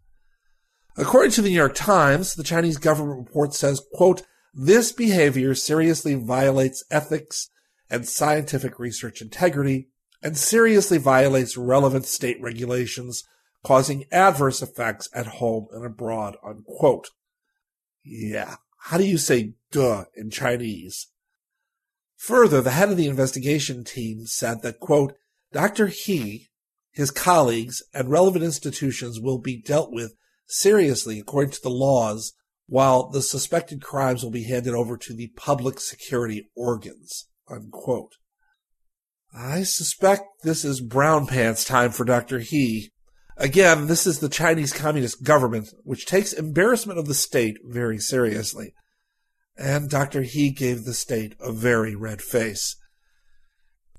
According to the New York Times, the Chinese government report says, quote, this behavior seriously violates ethics and scientific research integrity and seriously violates relevant state regulations, causing adverse effects at home and abroad, unquote. Yeah. How do you say duh in Chinese? Further, the head of the investigation team said that, quote, Dr. He, his colleagues, and relevant institutions will be dealt with seriously according to the laws, while the suspected crimes will be handed over to the public security organs, unquote. I suspect this is brown pants time for Dr. He. Again, this is the Chinese Communist government, which takes embarrassment of the state very seriously. And Dr. He gave the state a very red face.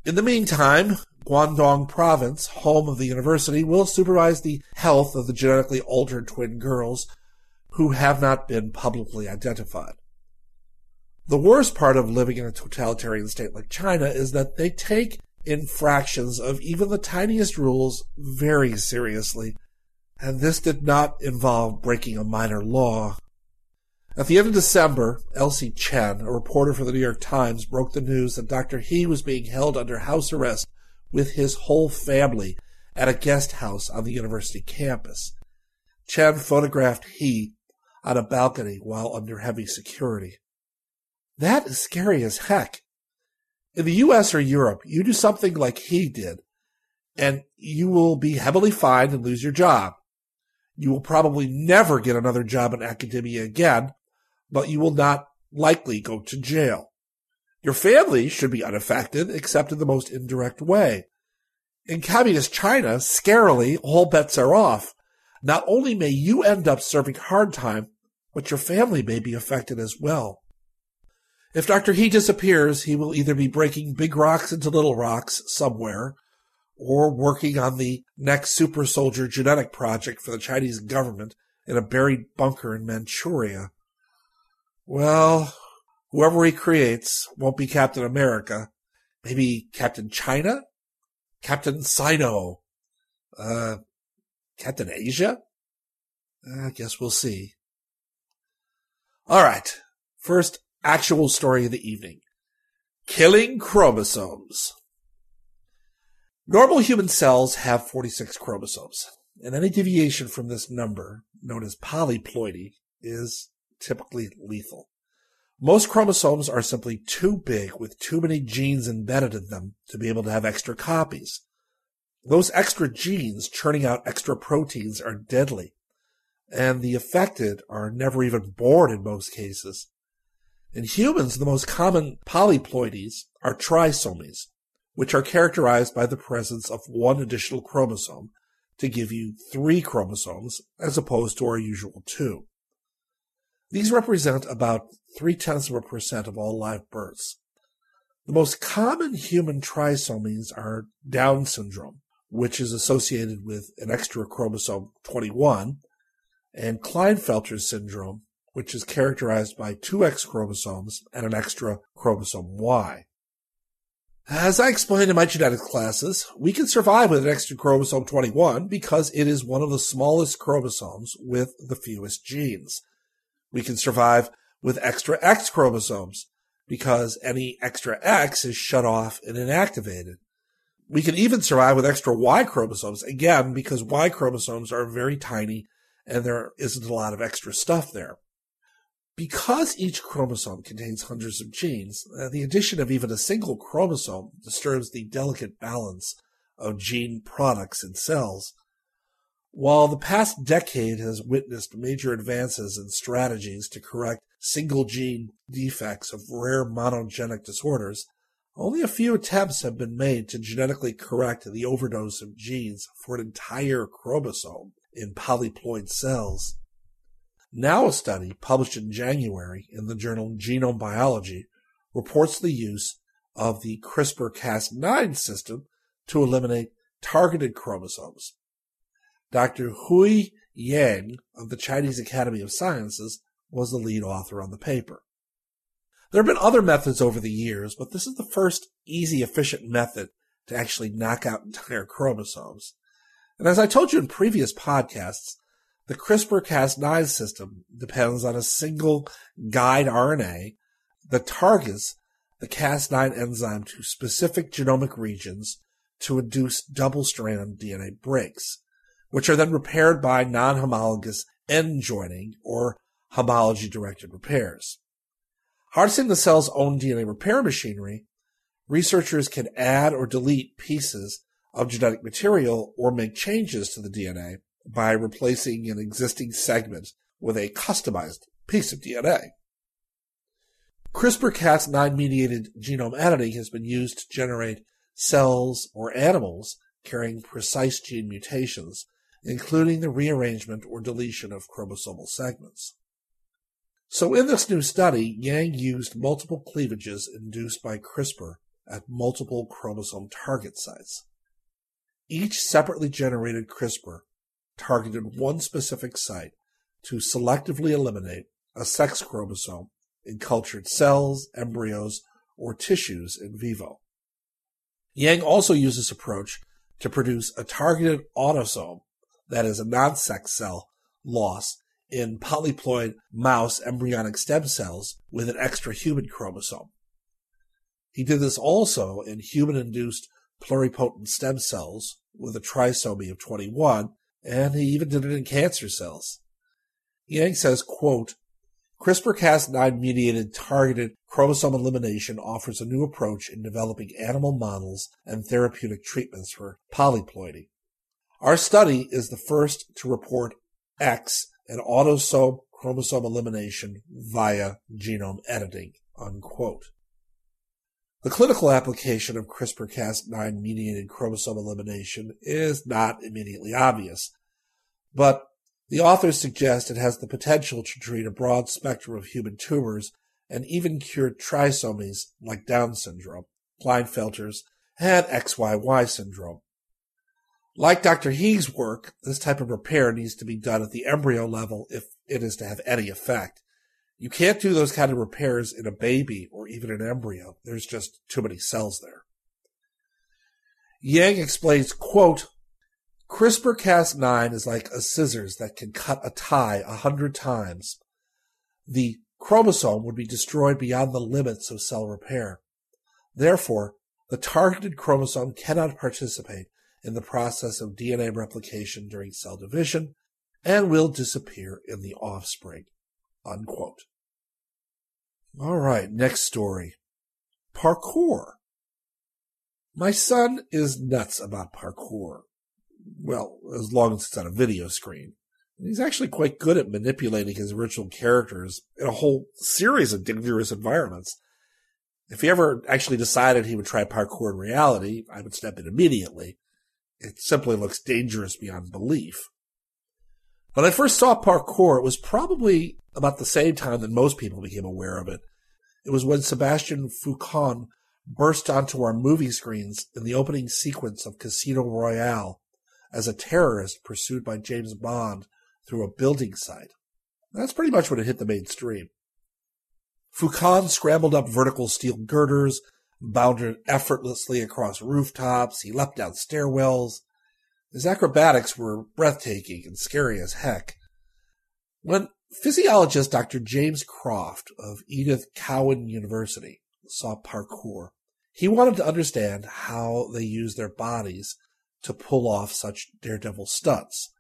In the meantime, Guangdong province, home of the university, will supervise the health of the genetically altered twin girls who have not been publicly identified. The worst part of living in a totalitarian state like China is that they take infractions of even the tiniest rules very seriously, and this did not involve breaking a minor law. At the end of December, Elsie Chen, a reporter for the New York Times, broke the news that Dr. He was being held under house arrest with his whole family at a guest house on the university campus. Chen photographed He on a balcony while under heavy security. That is scary as heck. In the US or Europe, you do something like he did, and you will be heavily fined and lose your job. You will probably never get another job in academia again, but you will not likely go to jail. Your family should be unaffected, except in the most indirect way. In communist China, scarily, all bets are off. Not only may you end up serving hard time, but your family may be affected as well. If Dr. He disappears, he will either be breaking big rocks into little rocks somewhere, or working on the next super soldier genetic project for the Chinese government in a buried bunker in Manchuria. Well, whoever he creates won't be Captain America. Maybe Captain China? Captain Sino? Uh, Captain Asia? I guess we'll see. All right. First, actual story of the evening. Killing chromosomes. Normal human cells have 46 chromosomes, and any deviation from this number, known as polyploidy, is typically lethal. Most chromosomes are simply too big with too many genes embedded in them to be able to have extra copies. those extra genes churning out extra proteins are deadly, and the affected are never even born in most cases. In humans, the most common polyploidies are trisomies, which are characterized by the presence of one additional chromosome to give you three chromosomes as opposed to our usual two. These represent about three tenths of a percent of all live births. The most common human trisomies are Down syndrome, which is associated with an extra chromosome 21, and Klinefelter syndrome, which is characterized by two X chromosomes and an extra chromosome Y. As I explained in my genetics classes, we can survive with an extra chromosome 21 because it is one of the smallest chromosomes with the fewest genes. We can survive with extra X chromosomes because any extra X is shut off and inactivated. We can even survive with extra Y chromosomes, again, because Y chromosomes are very tiny and there isn't a lot of extra stuff there. Because each chromosome contains hundreds of genes, uh, the addition of even a single chromosome disturbs the delicate balance of gene products in cells. While the past decade has witnessed major advances in strategies to correct single gene defects of rare monogenic disorders, only a few attempts have been made to genetically correct the overdose of genes for an entire chromosome in polyploid cells. Now a study published in January in the journal Genome Biology reports the use of the CRISPR-Cas9 system to eliminate targeted chromosomes. Dr. Hui Yang of the Chinese Academy of Sciences was the lead author on the paper. There have been other methods over the years, but this is the first easy, efficient method to actually knock out [laughs] entire chromosomes. And as I told you in previous podcasts, the CRISPR-Cas9 system depends on a single guide RNA that targets the Cas9 enzyme to specific genomic regions to induce double-strand DNA breaks, which are then repaired by non-homologous end joining or homology-directed repairs. Harnessing the cell's own DNA repair machinery, researchers can add or delete pieces of genetic material or make changes to the DNA by replacing an existing segment with a customized piece of DNA. CRISPR-Cas9 mediated genome editing has been used to generate cells or animals carrying precise gene mutations, including the rearrangement or deletion of chromosomal segments. So in this new study, Yang used multiple cleavages induced by CRISPR at multiple chromosome target sites. Each separately generated CRISPR targeted one specific site to selectively eliminate a sex chromosome in cultured cells, embryos, or tissues in vivo. Yang also used this approach to produce a targeted autosome, that is a non-sex cell, loss in polyploid mouse embryonic stem cells with an extra human chromosome. He did this also in human-induced pluripotent stem cells with a trisomy of 21 and he even did it in cancer cells. Yang says, quote, CRISPR-Cas9 mediated targeted chromosome elimination offers a new approach in developing animal models and therapeutic treatments for polyploidy. Our study is the first to report X and autosome chromosome elimination via genome editing, unquote. The clinical application of CRISPR-Cas9 mediated chromosome elimination is not immediately obvious, but the authors suggest it has the potential to treat a broad spectrum of human tumors and even cure trisomies like Down syndrome, Klinefelter's, and XYY syndrome. Like Dr. He's work, this type of repair needs to be done at the embryo level if it is to have any effect. You can't do those kind of repairs in a baby or even an embryo. There's just too many cells there. Yang explains, quote, CRISPR-Cas9 is like a scissors that can cut a tie a hundred times. The chromosome would be destroyed beyond the limits of cell repair. Therefore, the targeted chromosome cannot participate in the process of DNA replication during cell division and will disappear in the offspring. Unquote. All right, next story. Parkour. My son is nuts about parkour. Well, as long as it's on a video screen. He's actually quite good at manipulating his virtual characters in a whole series of dangerous environments. If he ever actually decided he would try parkour in reality, I would step in immediately. It simply looks dangerous beyond belief. When I first saw parkour, it was probably about the same time that most people became aware of it. It was when Sebastian Foucan burst onto our movie screens in the opening sequence of Casino Royale as a terrorist pursued by James Bond through a building site. That's pretty much when it hit the mainstream. Foucan scrambled up vertical steel girders, bounded effortlessly across rooftops, he leapt down stairwells. His acrobatics were breathtaking and scary as heck. When physiologist Dr. James Croft of Edith Cowan University saw parkour, he wanted to understand how they use their bodies to pull off such daredevil stunts.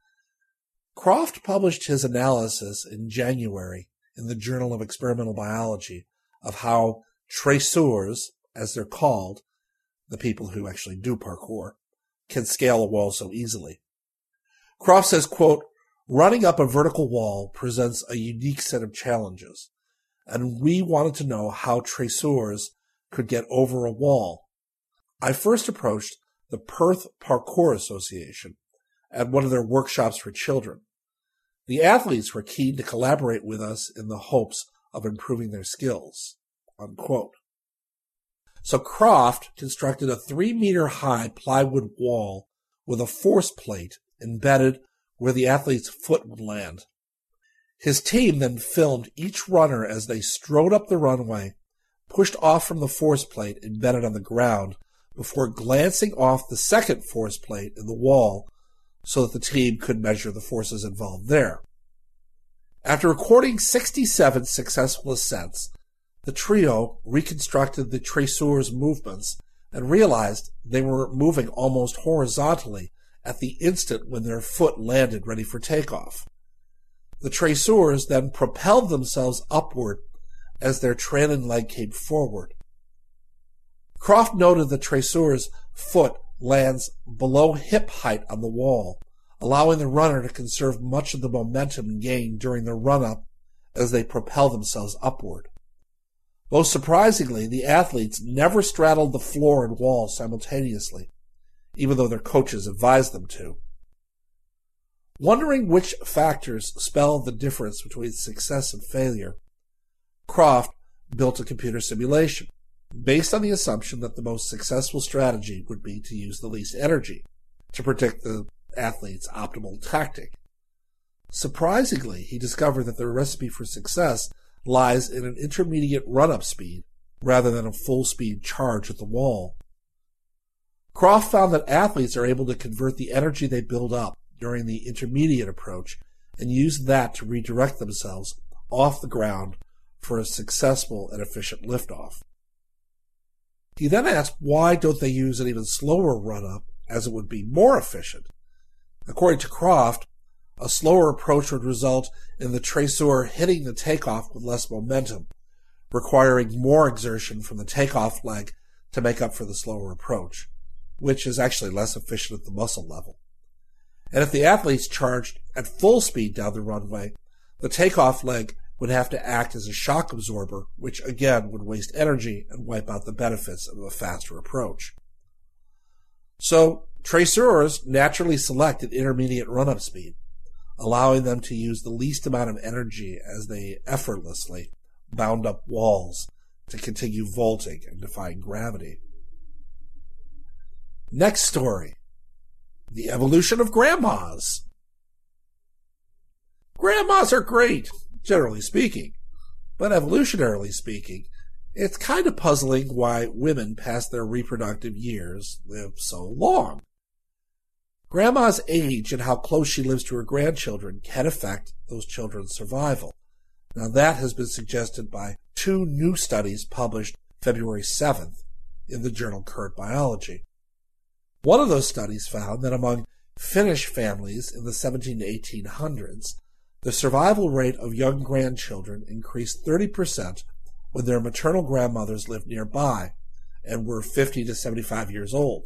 Croft published his analysis in January in the Journal of Experimental Biology of how traceurs, as they're called, the people who actually do parkour, can scale a wall so easily. Croft says, quote, running up a vertical wall presents a unique set of challenges, and we wanted to know how traceurs could get over a wall. I first approached the Perth Parkour Association at one of their workshops for children. The athletes were keen to collaborate with us in the hopes of improving their skills. Unquote. So Croft constructed a three meter high plywood wall with a force plate embedded where the athlete's foot would land. His team then filmed each runner as they strode up the runway, pushed off from the force plate embedded on the ground, before glancing off the second force plate in the wall so that the team could measure the forces involved there. After recording 67 successful ascents, the trio reconstructed the traceurs' movements and realized they were moving almost horizontally at the instant when their foot landed ready for takeoff. The traceurs then propelled themselves upward as their trailing leg came forward. Croft noted the traceur's foot lands below hip height on the wall, allowing the runner to conserve much of the momentum gained during the run up as they propel themselves upward. Most surprisingly, the athletes never straddled the floor and wall simultaneously, even though their coaches advised them to. Wondering which factors spell the difference between success and failure, Croft built a computer simulation based on the assumption that the most successful strategy would be to use the least energy to predict the athlete's optimal tactic. Surprisingly, he discovered that the recipe for success lies in an intermediate run-up speed rather than a full speed charge at the wall. Croft found that athletes are able to convert the energy they build up during the intermediate approach and use that to redirect themselves off the ground for a successful and efficient liftoff. He then asked why don't they use an even slower run up as it would be more efficient. According to Croft, a slower approach would result in the traceur hitting the takeoff with less momentum, requiring more exertion from the takeoff leg to make up for the slower approach, which is actually less efficient at the muscle level. And if the athletes charged at full speed down the runway, the takeoff leg would have to act as a shock absorber, which again would waste energy and wipe out the benefits of a faster approach. So, traceurs naturally select an intermediate run-up speed, allowing them to use the least amount of energy as they effortlessly bound up walls to continue vaulting and defying gravity. Next story. The evolution of grandmas. Grandmas are great generally speaking. But evolutionarily speaking, it's kind of puzzling why women past their reproductive years live so long. Grandma's age and how close she lives to her grandchildren can affect those children's survival. Now that has been suggested by two new studies published February 7th in the journal Current Biology. One of those studies found that among Finnish families in the 17 to 1800s, the survival rate of young grandchildren increased 30% when their maternal grandmothers lived nearby, and were 50 to 75 years old.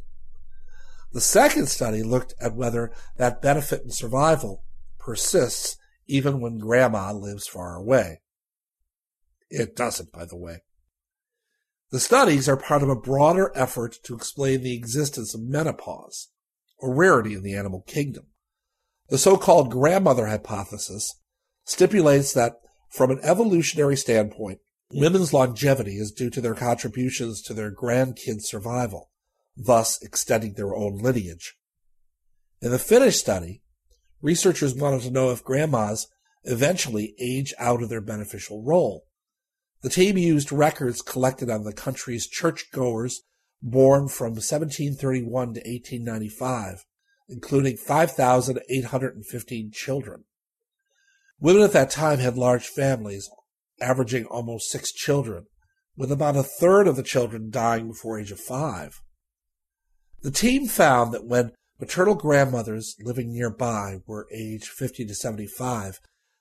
The second study looked at whether that benefit in survival persists even when grandma lives far away. It doesn't, by the way. The studies are part of a broader effort to explain the existence of menopause, a rarity in the animal kingdom. The so-called grandmother hypothesis stipulates that from an evolutionary standpoint, women's longevity is due to their contributions to their grandkids' survival, thus extending their own lineage. In the Finnish study, researchers wanted to know if grandmas eventually age out of their beneficial role. The team used records collected on the country's churchgoers born from 1731 to 1895, including 5,815 children. Women at that time had large families, averaging almost six children, with about a third of the children dying before age of five. The team found that when maternal grandmothers living nearby were aged 50 to 75,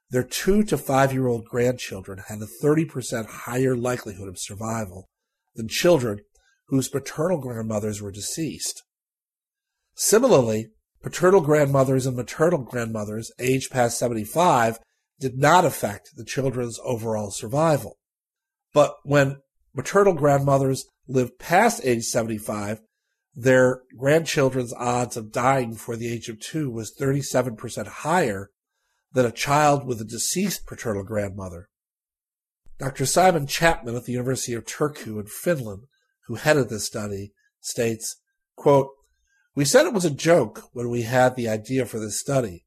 their two to five year old grandchildren had a 30% higher likelihood of survival than children whose paternal grandmothers were deceased. Similarly, paternal grandmothers and maternal grandmothers aged past 75 did not affect the children's overall survival. But when maternal grandmothers lived past age 75, their grandchildren's odds of dying before the age of two was 37% higher than a child with a deceased paternal grandmother. Dr. Simon Chapman at the University of Turku in Finland, who headed this study, states, quote, We said it was a joke when we had the idea for this study.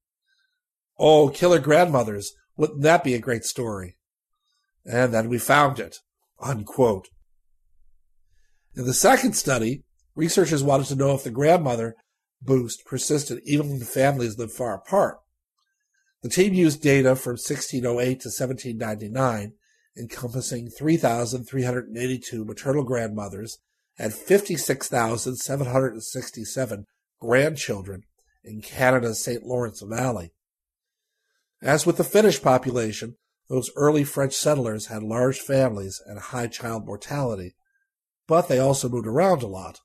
Oh, killer grandmothers, wouldn't that be a great story? And then we found it, unquote. In the second study, researchers wanted to know if the grandmother boost persisted even when families lived far apart. The team used data from 1608 to 1799, encompassing 3,382 maternal grandmothers and 56,767 grandchildren in Canada's St. Lawrence Valley. As with the Finnish population, those early French settlers had large families and high child mortality, but they also moved around a lot.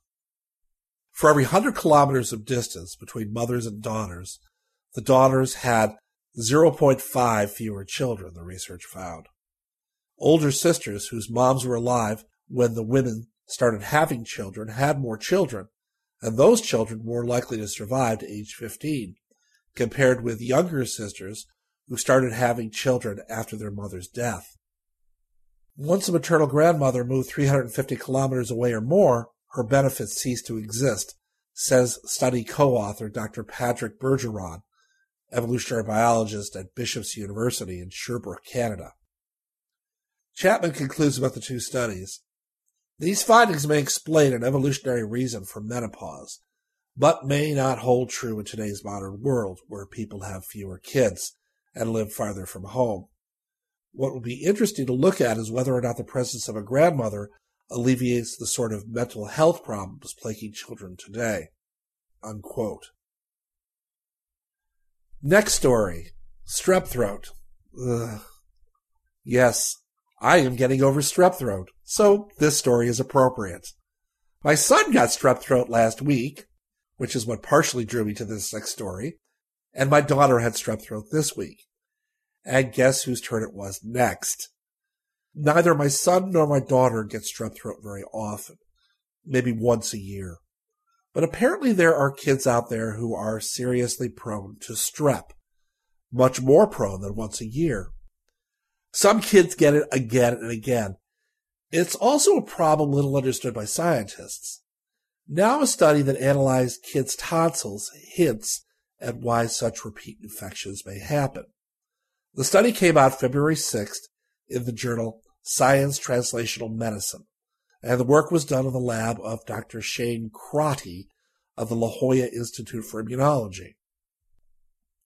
For every 100 kilometers of distance between mothers and daughters, the daughters had 0.5 fewer children, the research found. Older sisters whose moms were alive when the women started having children had more children, and those children more likely to survive to age 15, compared with younger sisters who started having children after their mother's death. Once a maternal grandmother moved 350 kilometers away or more, her benefits cease to exist, says study co-author Dr. Patrick Bergeron, evolutionary biologist at Bishop's University in Sherbrooke, Canada. Chapman concludes about the two studies. These findings may explain an evolutionary reason for menopause, but may not hold true in today's modern world where people have fewer kids and live farther from home. What will be interesting to look at is whether or not the presence of a grandmother alleviates the sort of mental health problems plaguing children today. Unquote. Next story. Strep throat. Ugh. Yes, I am getting over strep throat, so this story is appropriate. My son got strep throat last week, which is what partially drew me to this next story, and my daughter had strep throat this week. And guess whose turn it was next? Neither my son nor my daughter get strep throat very often, maybe once a year. But apparently there are kids out there who are seriously prone to strep, much more prone than once a year. Some kids get it again and again. It's also a problem little understood by scientists. Now a study that analyzed kids' tonsils hints at why such repeat infections may happen. The study came out February 6th in the journal Science Translational Medicine and the work was done in the lab of Dr. Shane Crotty of the La Jolla Institute for Immunology.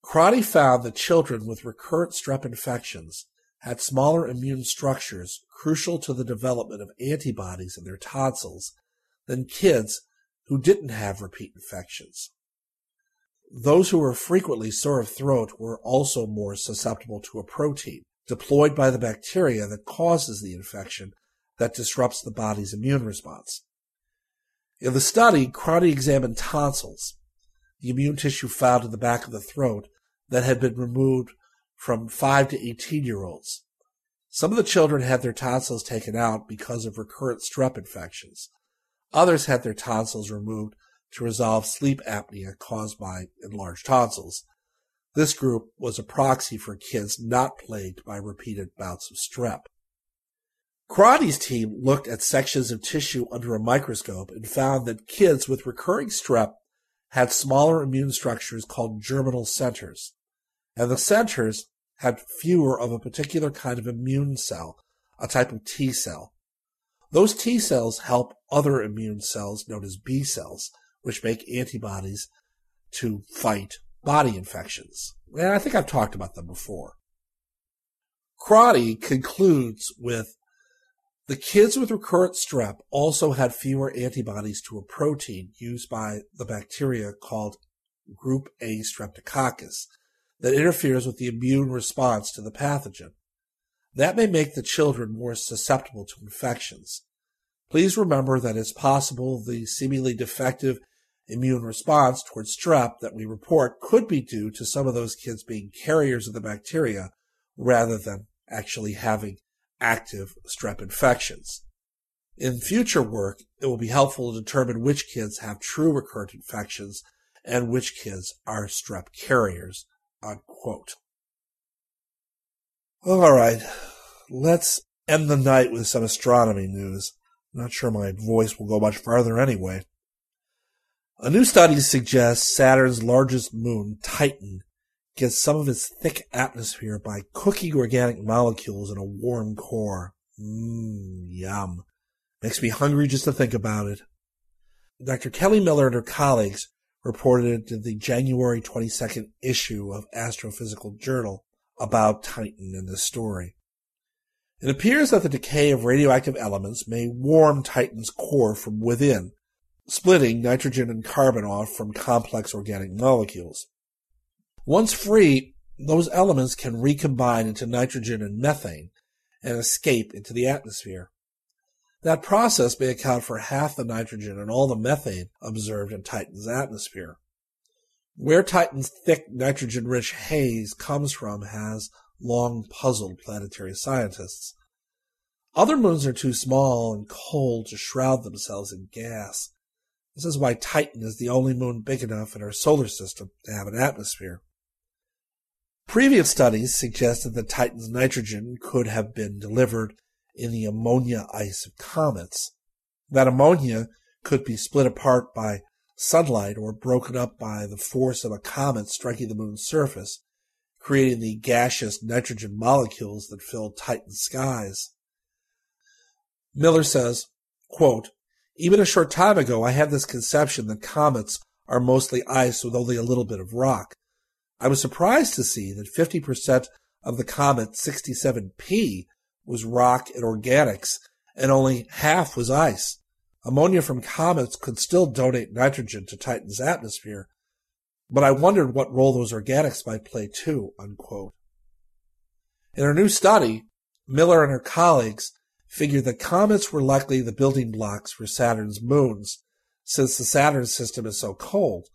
Crotty found that children with recurrent strep infections had smaller immune structures crucial to the development of antibodies in their tonsils than kids who didn't have repeat infections. Those who were frequently sore of throat were also more susceptible to a protein deployed by the bacteria that causes the infection that disrupts the body's immune response. In the study, Crotty examined tonsils, the immune tissue found in the back of the throat that had been removed from 5 to 18 year olds. Some of the children had their tonsils taken out because of recurrent strep infections. Others had their tonsils removed to resolve sleep apnea caused by enlarged tonsils. This group was a proxy for kids not plagued by repeated bouts of strep. Crotty's team looked at sections of tissue under a microscope and found that kids with recurring strep had smaller immune structures called germinal centers, and the centers had fewer of a particular kind of immune cell, a type of T cell. Those T cells help other immune cells known as B cells, which make antibodies to fight body infections. And I think I've talked about them before. Crotty concludes with the kids with recurrent strep also had fewer antibodies to a protein used by the bacteria called group A streptococcus that interferes with the immune response to the pathogen. That may make the children more susceptible to infections. Please remember that it's possible the seemingly defective immune response towards strep that we report could be due to some of those kids being carriers of the bacteria rather than actually having active strep infections. In future work, it will be helpful to determine which kids have true recurrent infections and which kids are strep carriers. Unquote. All right, let's end the night with some astronomy news. not sure my voice will go much farther anyway. A new study suggests Saturn's largest moon, Titan, gets some of its thick atmosphere by cooking organic molecules in a warm core. Mmm, yum. Makes me hungry just to think about it. Dr. Kelly Miller and her colleagues reported in the January 22nd issue of Astrophysical Journal about Titan in this story. It appears that the decay of radioactive elements may warm Titan's core from within, splitting nitrogen and carbon off from complex organic molecules. Once free, those elements can recombine into nitrogen and methane and escape into the atmosphere. That process may account for half the nitrogen and all the methane observed in Titan's atmosphere. Where Titan's thick nitrogen rich haze comes from has long puzzled planetary scientists. Other moons are too small and cold to shroud themselves in gas. This is why Titan is the only moon big enough in our solar system to have an atmosphere. Previous studies suggested that Titan's nitrogen could have been delivered in the ammonia ice of comets. That ammonia could be split apart by sunlight or broken up by the force of a comet striking the moon's surface, creating the gaseous nitrogen molecules that fill Titan's skies. Miller says, quote, Even a short time ago, I had this conception that comets are mostly ice with only a little bit of rock. I was surprised to see that 50% of the comet 67P was rock and organics, and only half was ice. Ammonia from comets could still donate nitrogen to Titan's atmosphere, but I wondered what role those organics might play too. Unquote. In her new study, Miller and her colleagues figured that comets were likely the building blocks for Saturn's moons, since the Saturn system is so cold.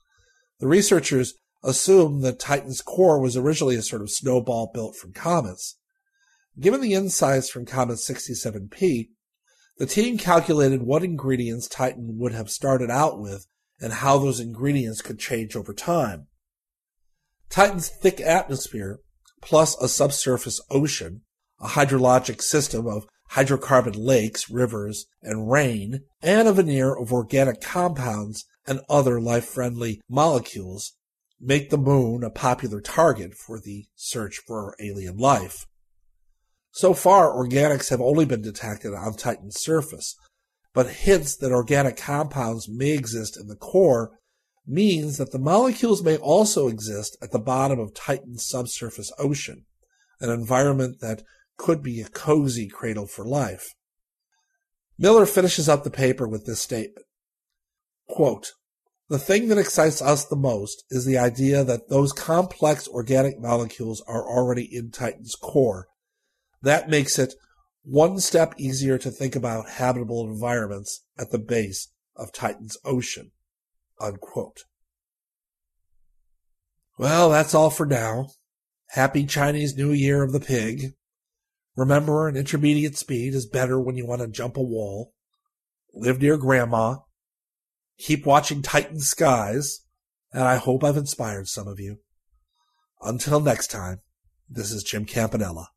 The researchers assumed that Titan's core was originally a sort of snowball built from comets. Given the insights from Comet 67P, the team calculated what ingredients Titan would have started out with and how those ingredients could change over time. Titan's thick atmosphere, plus a subsurface ocean, a hydrologic system of hydrocarbon lakes, rivers, and rain, and a veneer of organic compounds and other life-friendly molecules make the moon a popular target for the search for alien life. So far, organics have only been detected on Titan's surface, but hints that organic compounds may exist in the core means that the molecules may also exist at the bottom of Titan's subsurface ocean, an environment that could be a cozy cradle for life. Miller finishes up the paper with this statement. Quote, the thing that excites us the most is the idea that those complex organic molecules are already in Titan's core. That makes it one step easier to think about habitable environments at the base of Titan's ocean. Unquote. Well, that's all for now. Happy Chinese New Year of the pig. Remember, an intermediate speed is better when you want to jump a wall. Live near grandma. Keep watching Titan Skies, and I hope I've inspired some of you. Until next time, this is Jim Campanella.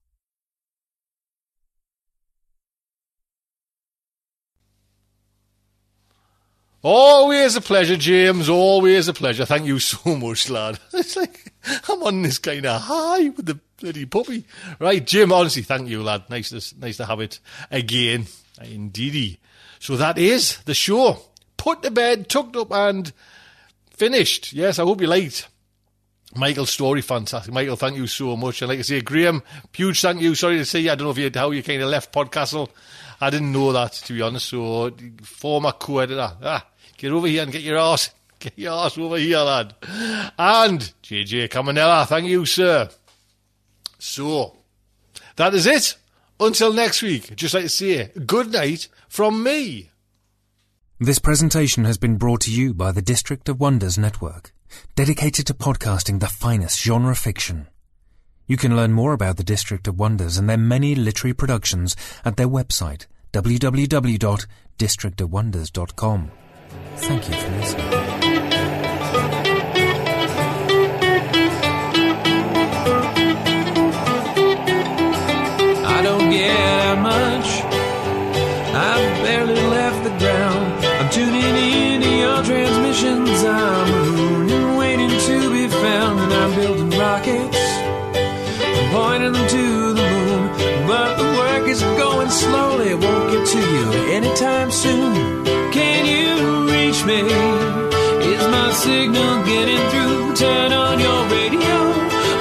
Always a pleasure, James. Always a pleasure. Thank you so [laughs] much, lad. [laughs] It's like I'm on this kind of high with the bloody puppy. Right, Jim. Honestly, thank you, lad. Nice to nice to have it again, indeedy. So that is the show. Put to bed, tucked up, and finished. Yes, I hope you liked. Michael's story, fantastic. Michael, thank you so much. And like I say, Graham, huge thank you. Sorry to say, I don't know if you how you kind of left Podcastle. I didn't know that, to be honest. So, former co-editor, ah, Get over here and get your ass, get your ass over here, lad. And JJ Campanella, thank you, sir. So, that is it. Until next week, just like to say, good night from me. This presentation has been brought to you by the District of Wonders Network, dedicated to podcasting the finest genre fiction. You can learn more about the District of Wonders and their many literary productions at their website, www.districtofwonders.com. Thank you for listening. I don't get much. I've barely left the ground. I'm tuning into your transmissions. I'm and waiting to be found. And I'm building rockets, I'm pointing them to the moon. But the work is going slowly. It won't get to you anytime soon. Signal getting through? Turn on your radio.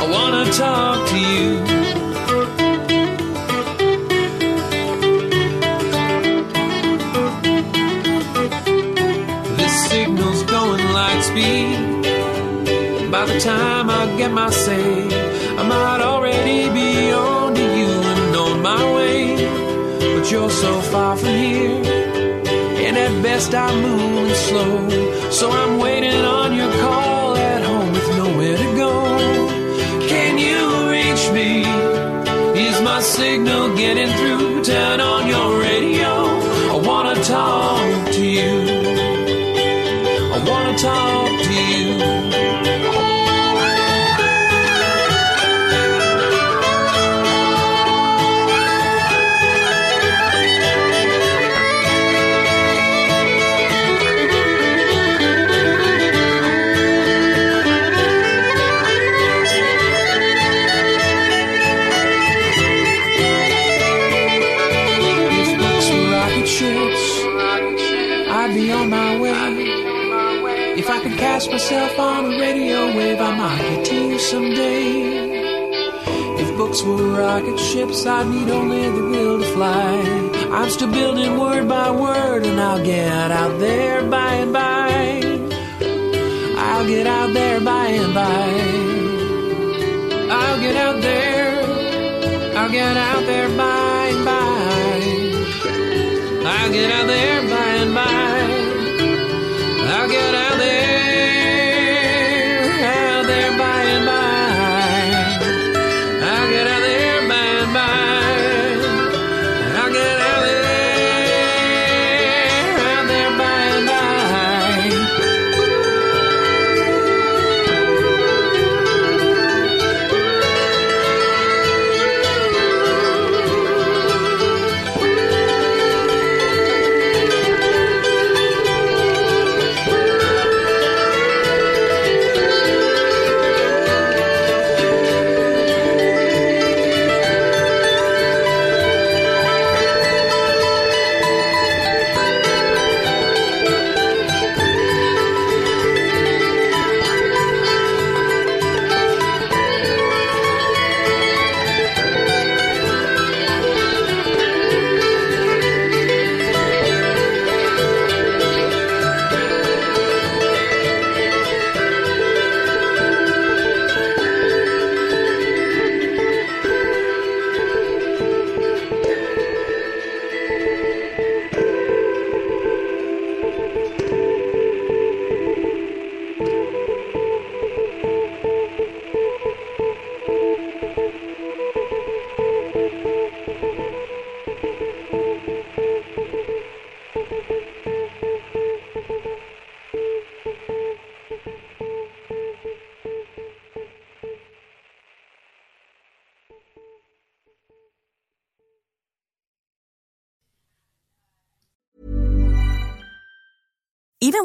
I wanna talk to you. This signal's going light speed. By the time I get my say, I might already be on to you and on my way. But you're so far from here, and at best I'm moving slow. So I'm signal getting through? Someday. If books were rocket ships, I'd need only the will to fly. I'm still building word by word, and I'll get out there by and by. I'll get out there by and by. I'll get out there. I'll get out there by and by. I'll get out there by and by. I'll get out there,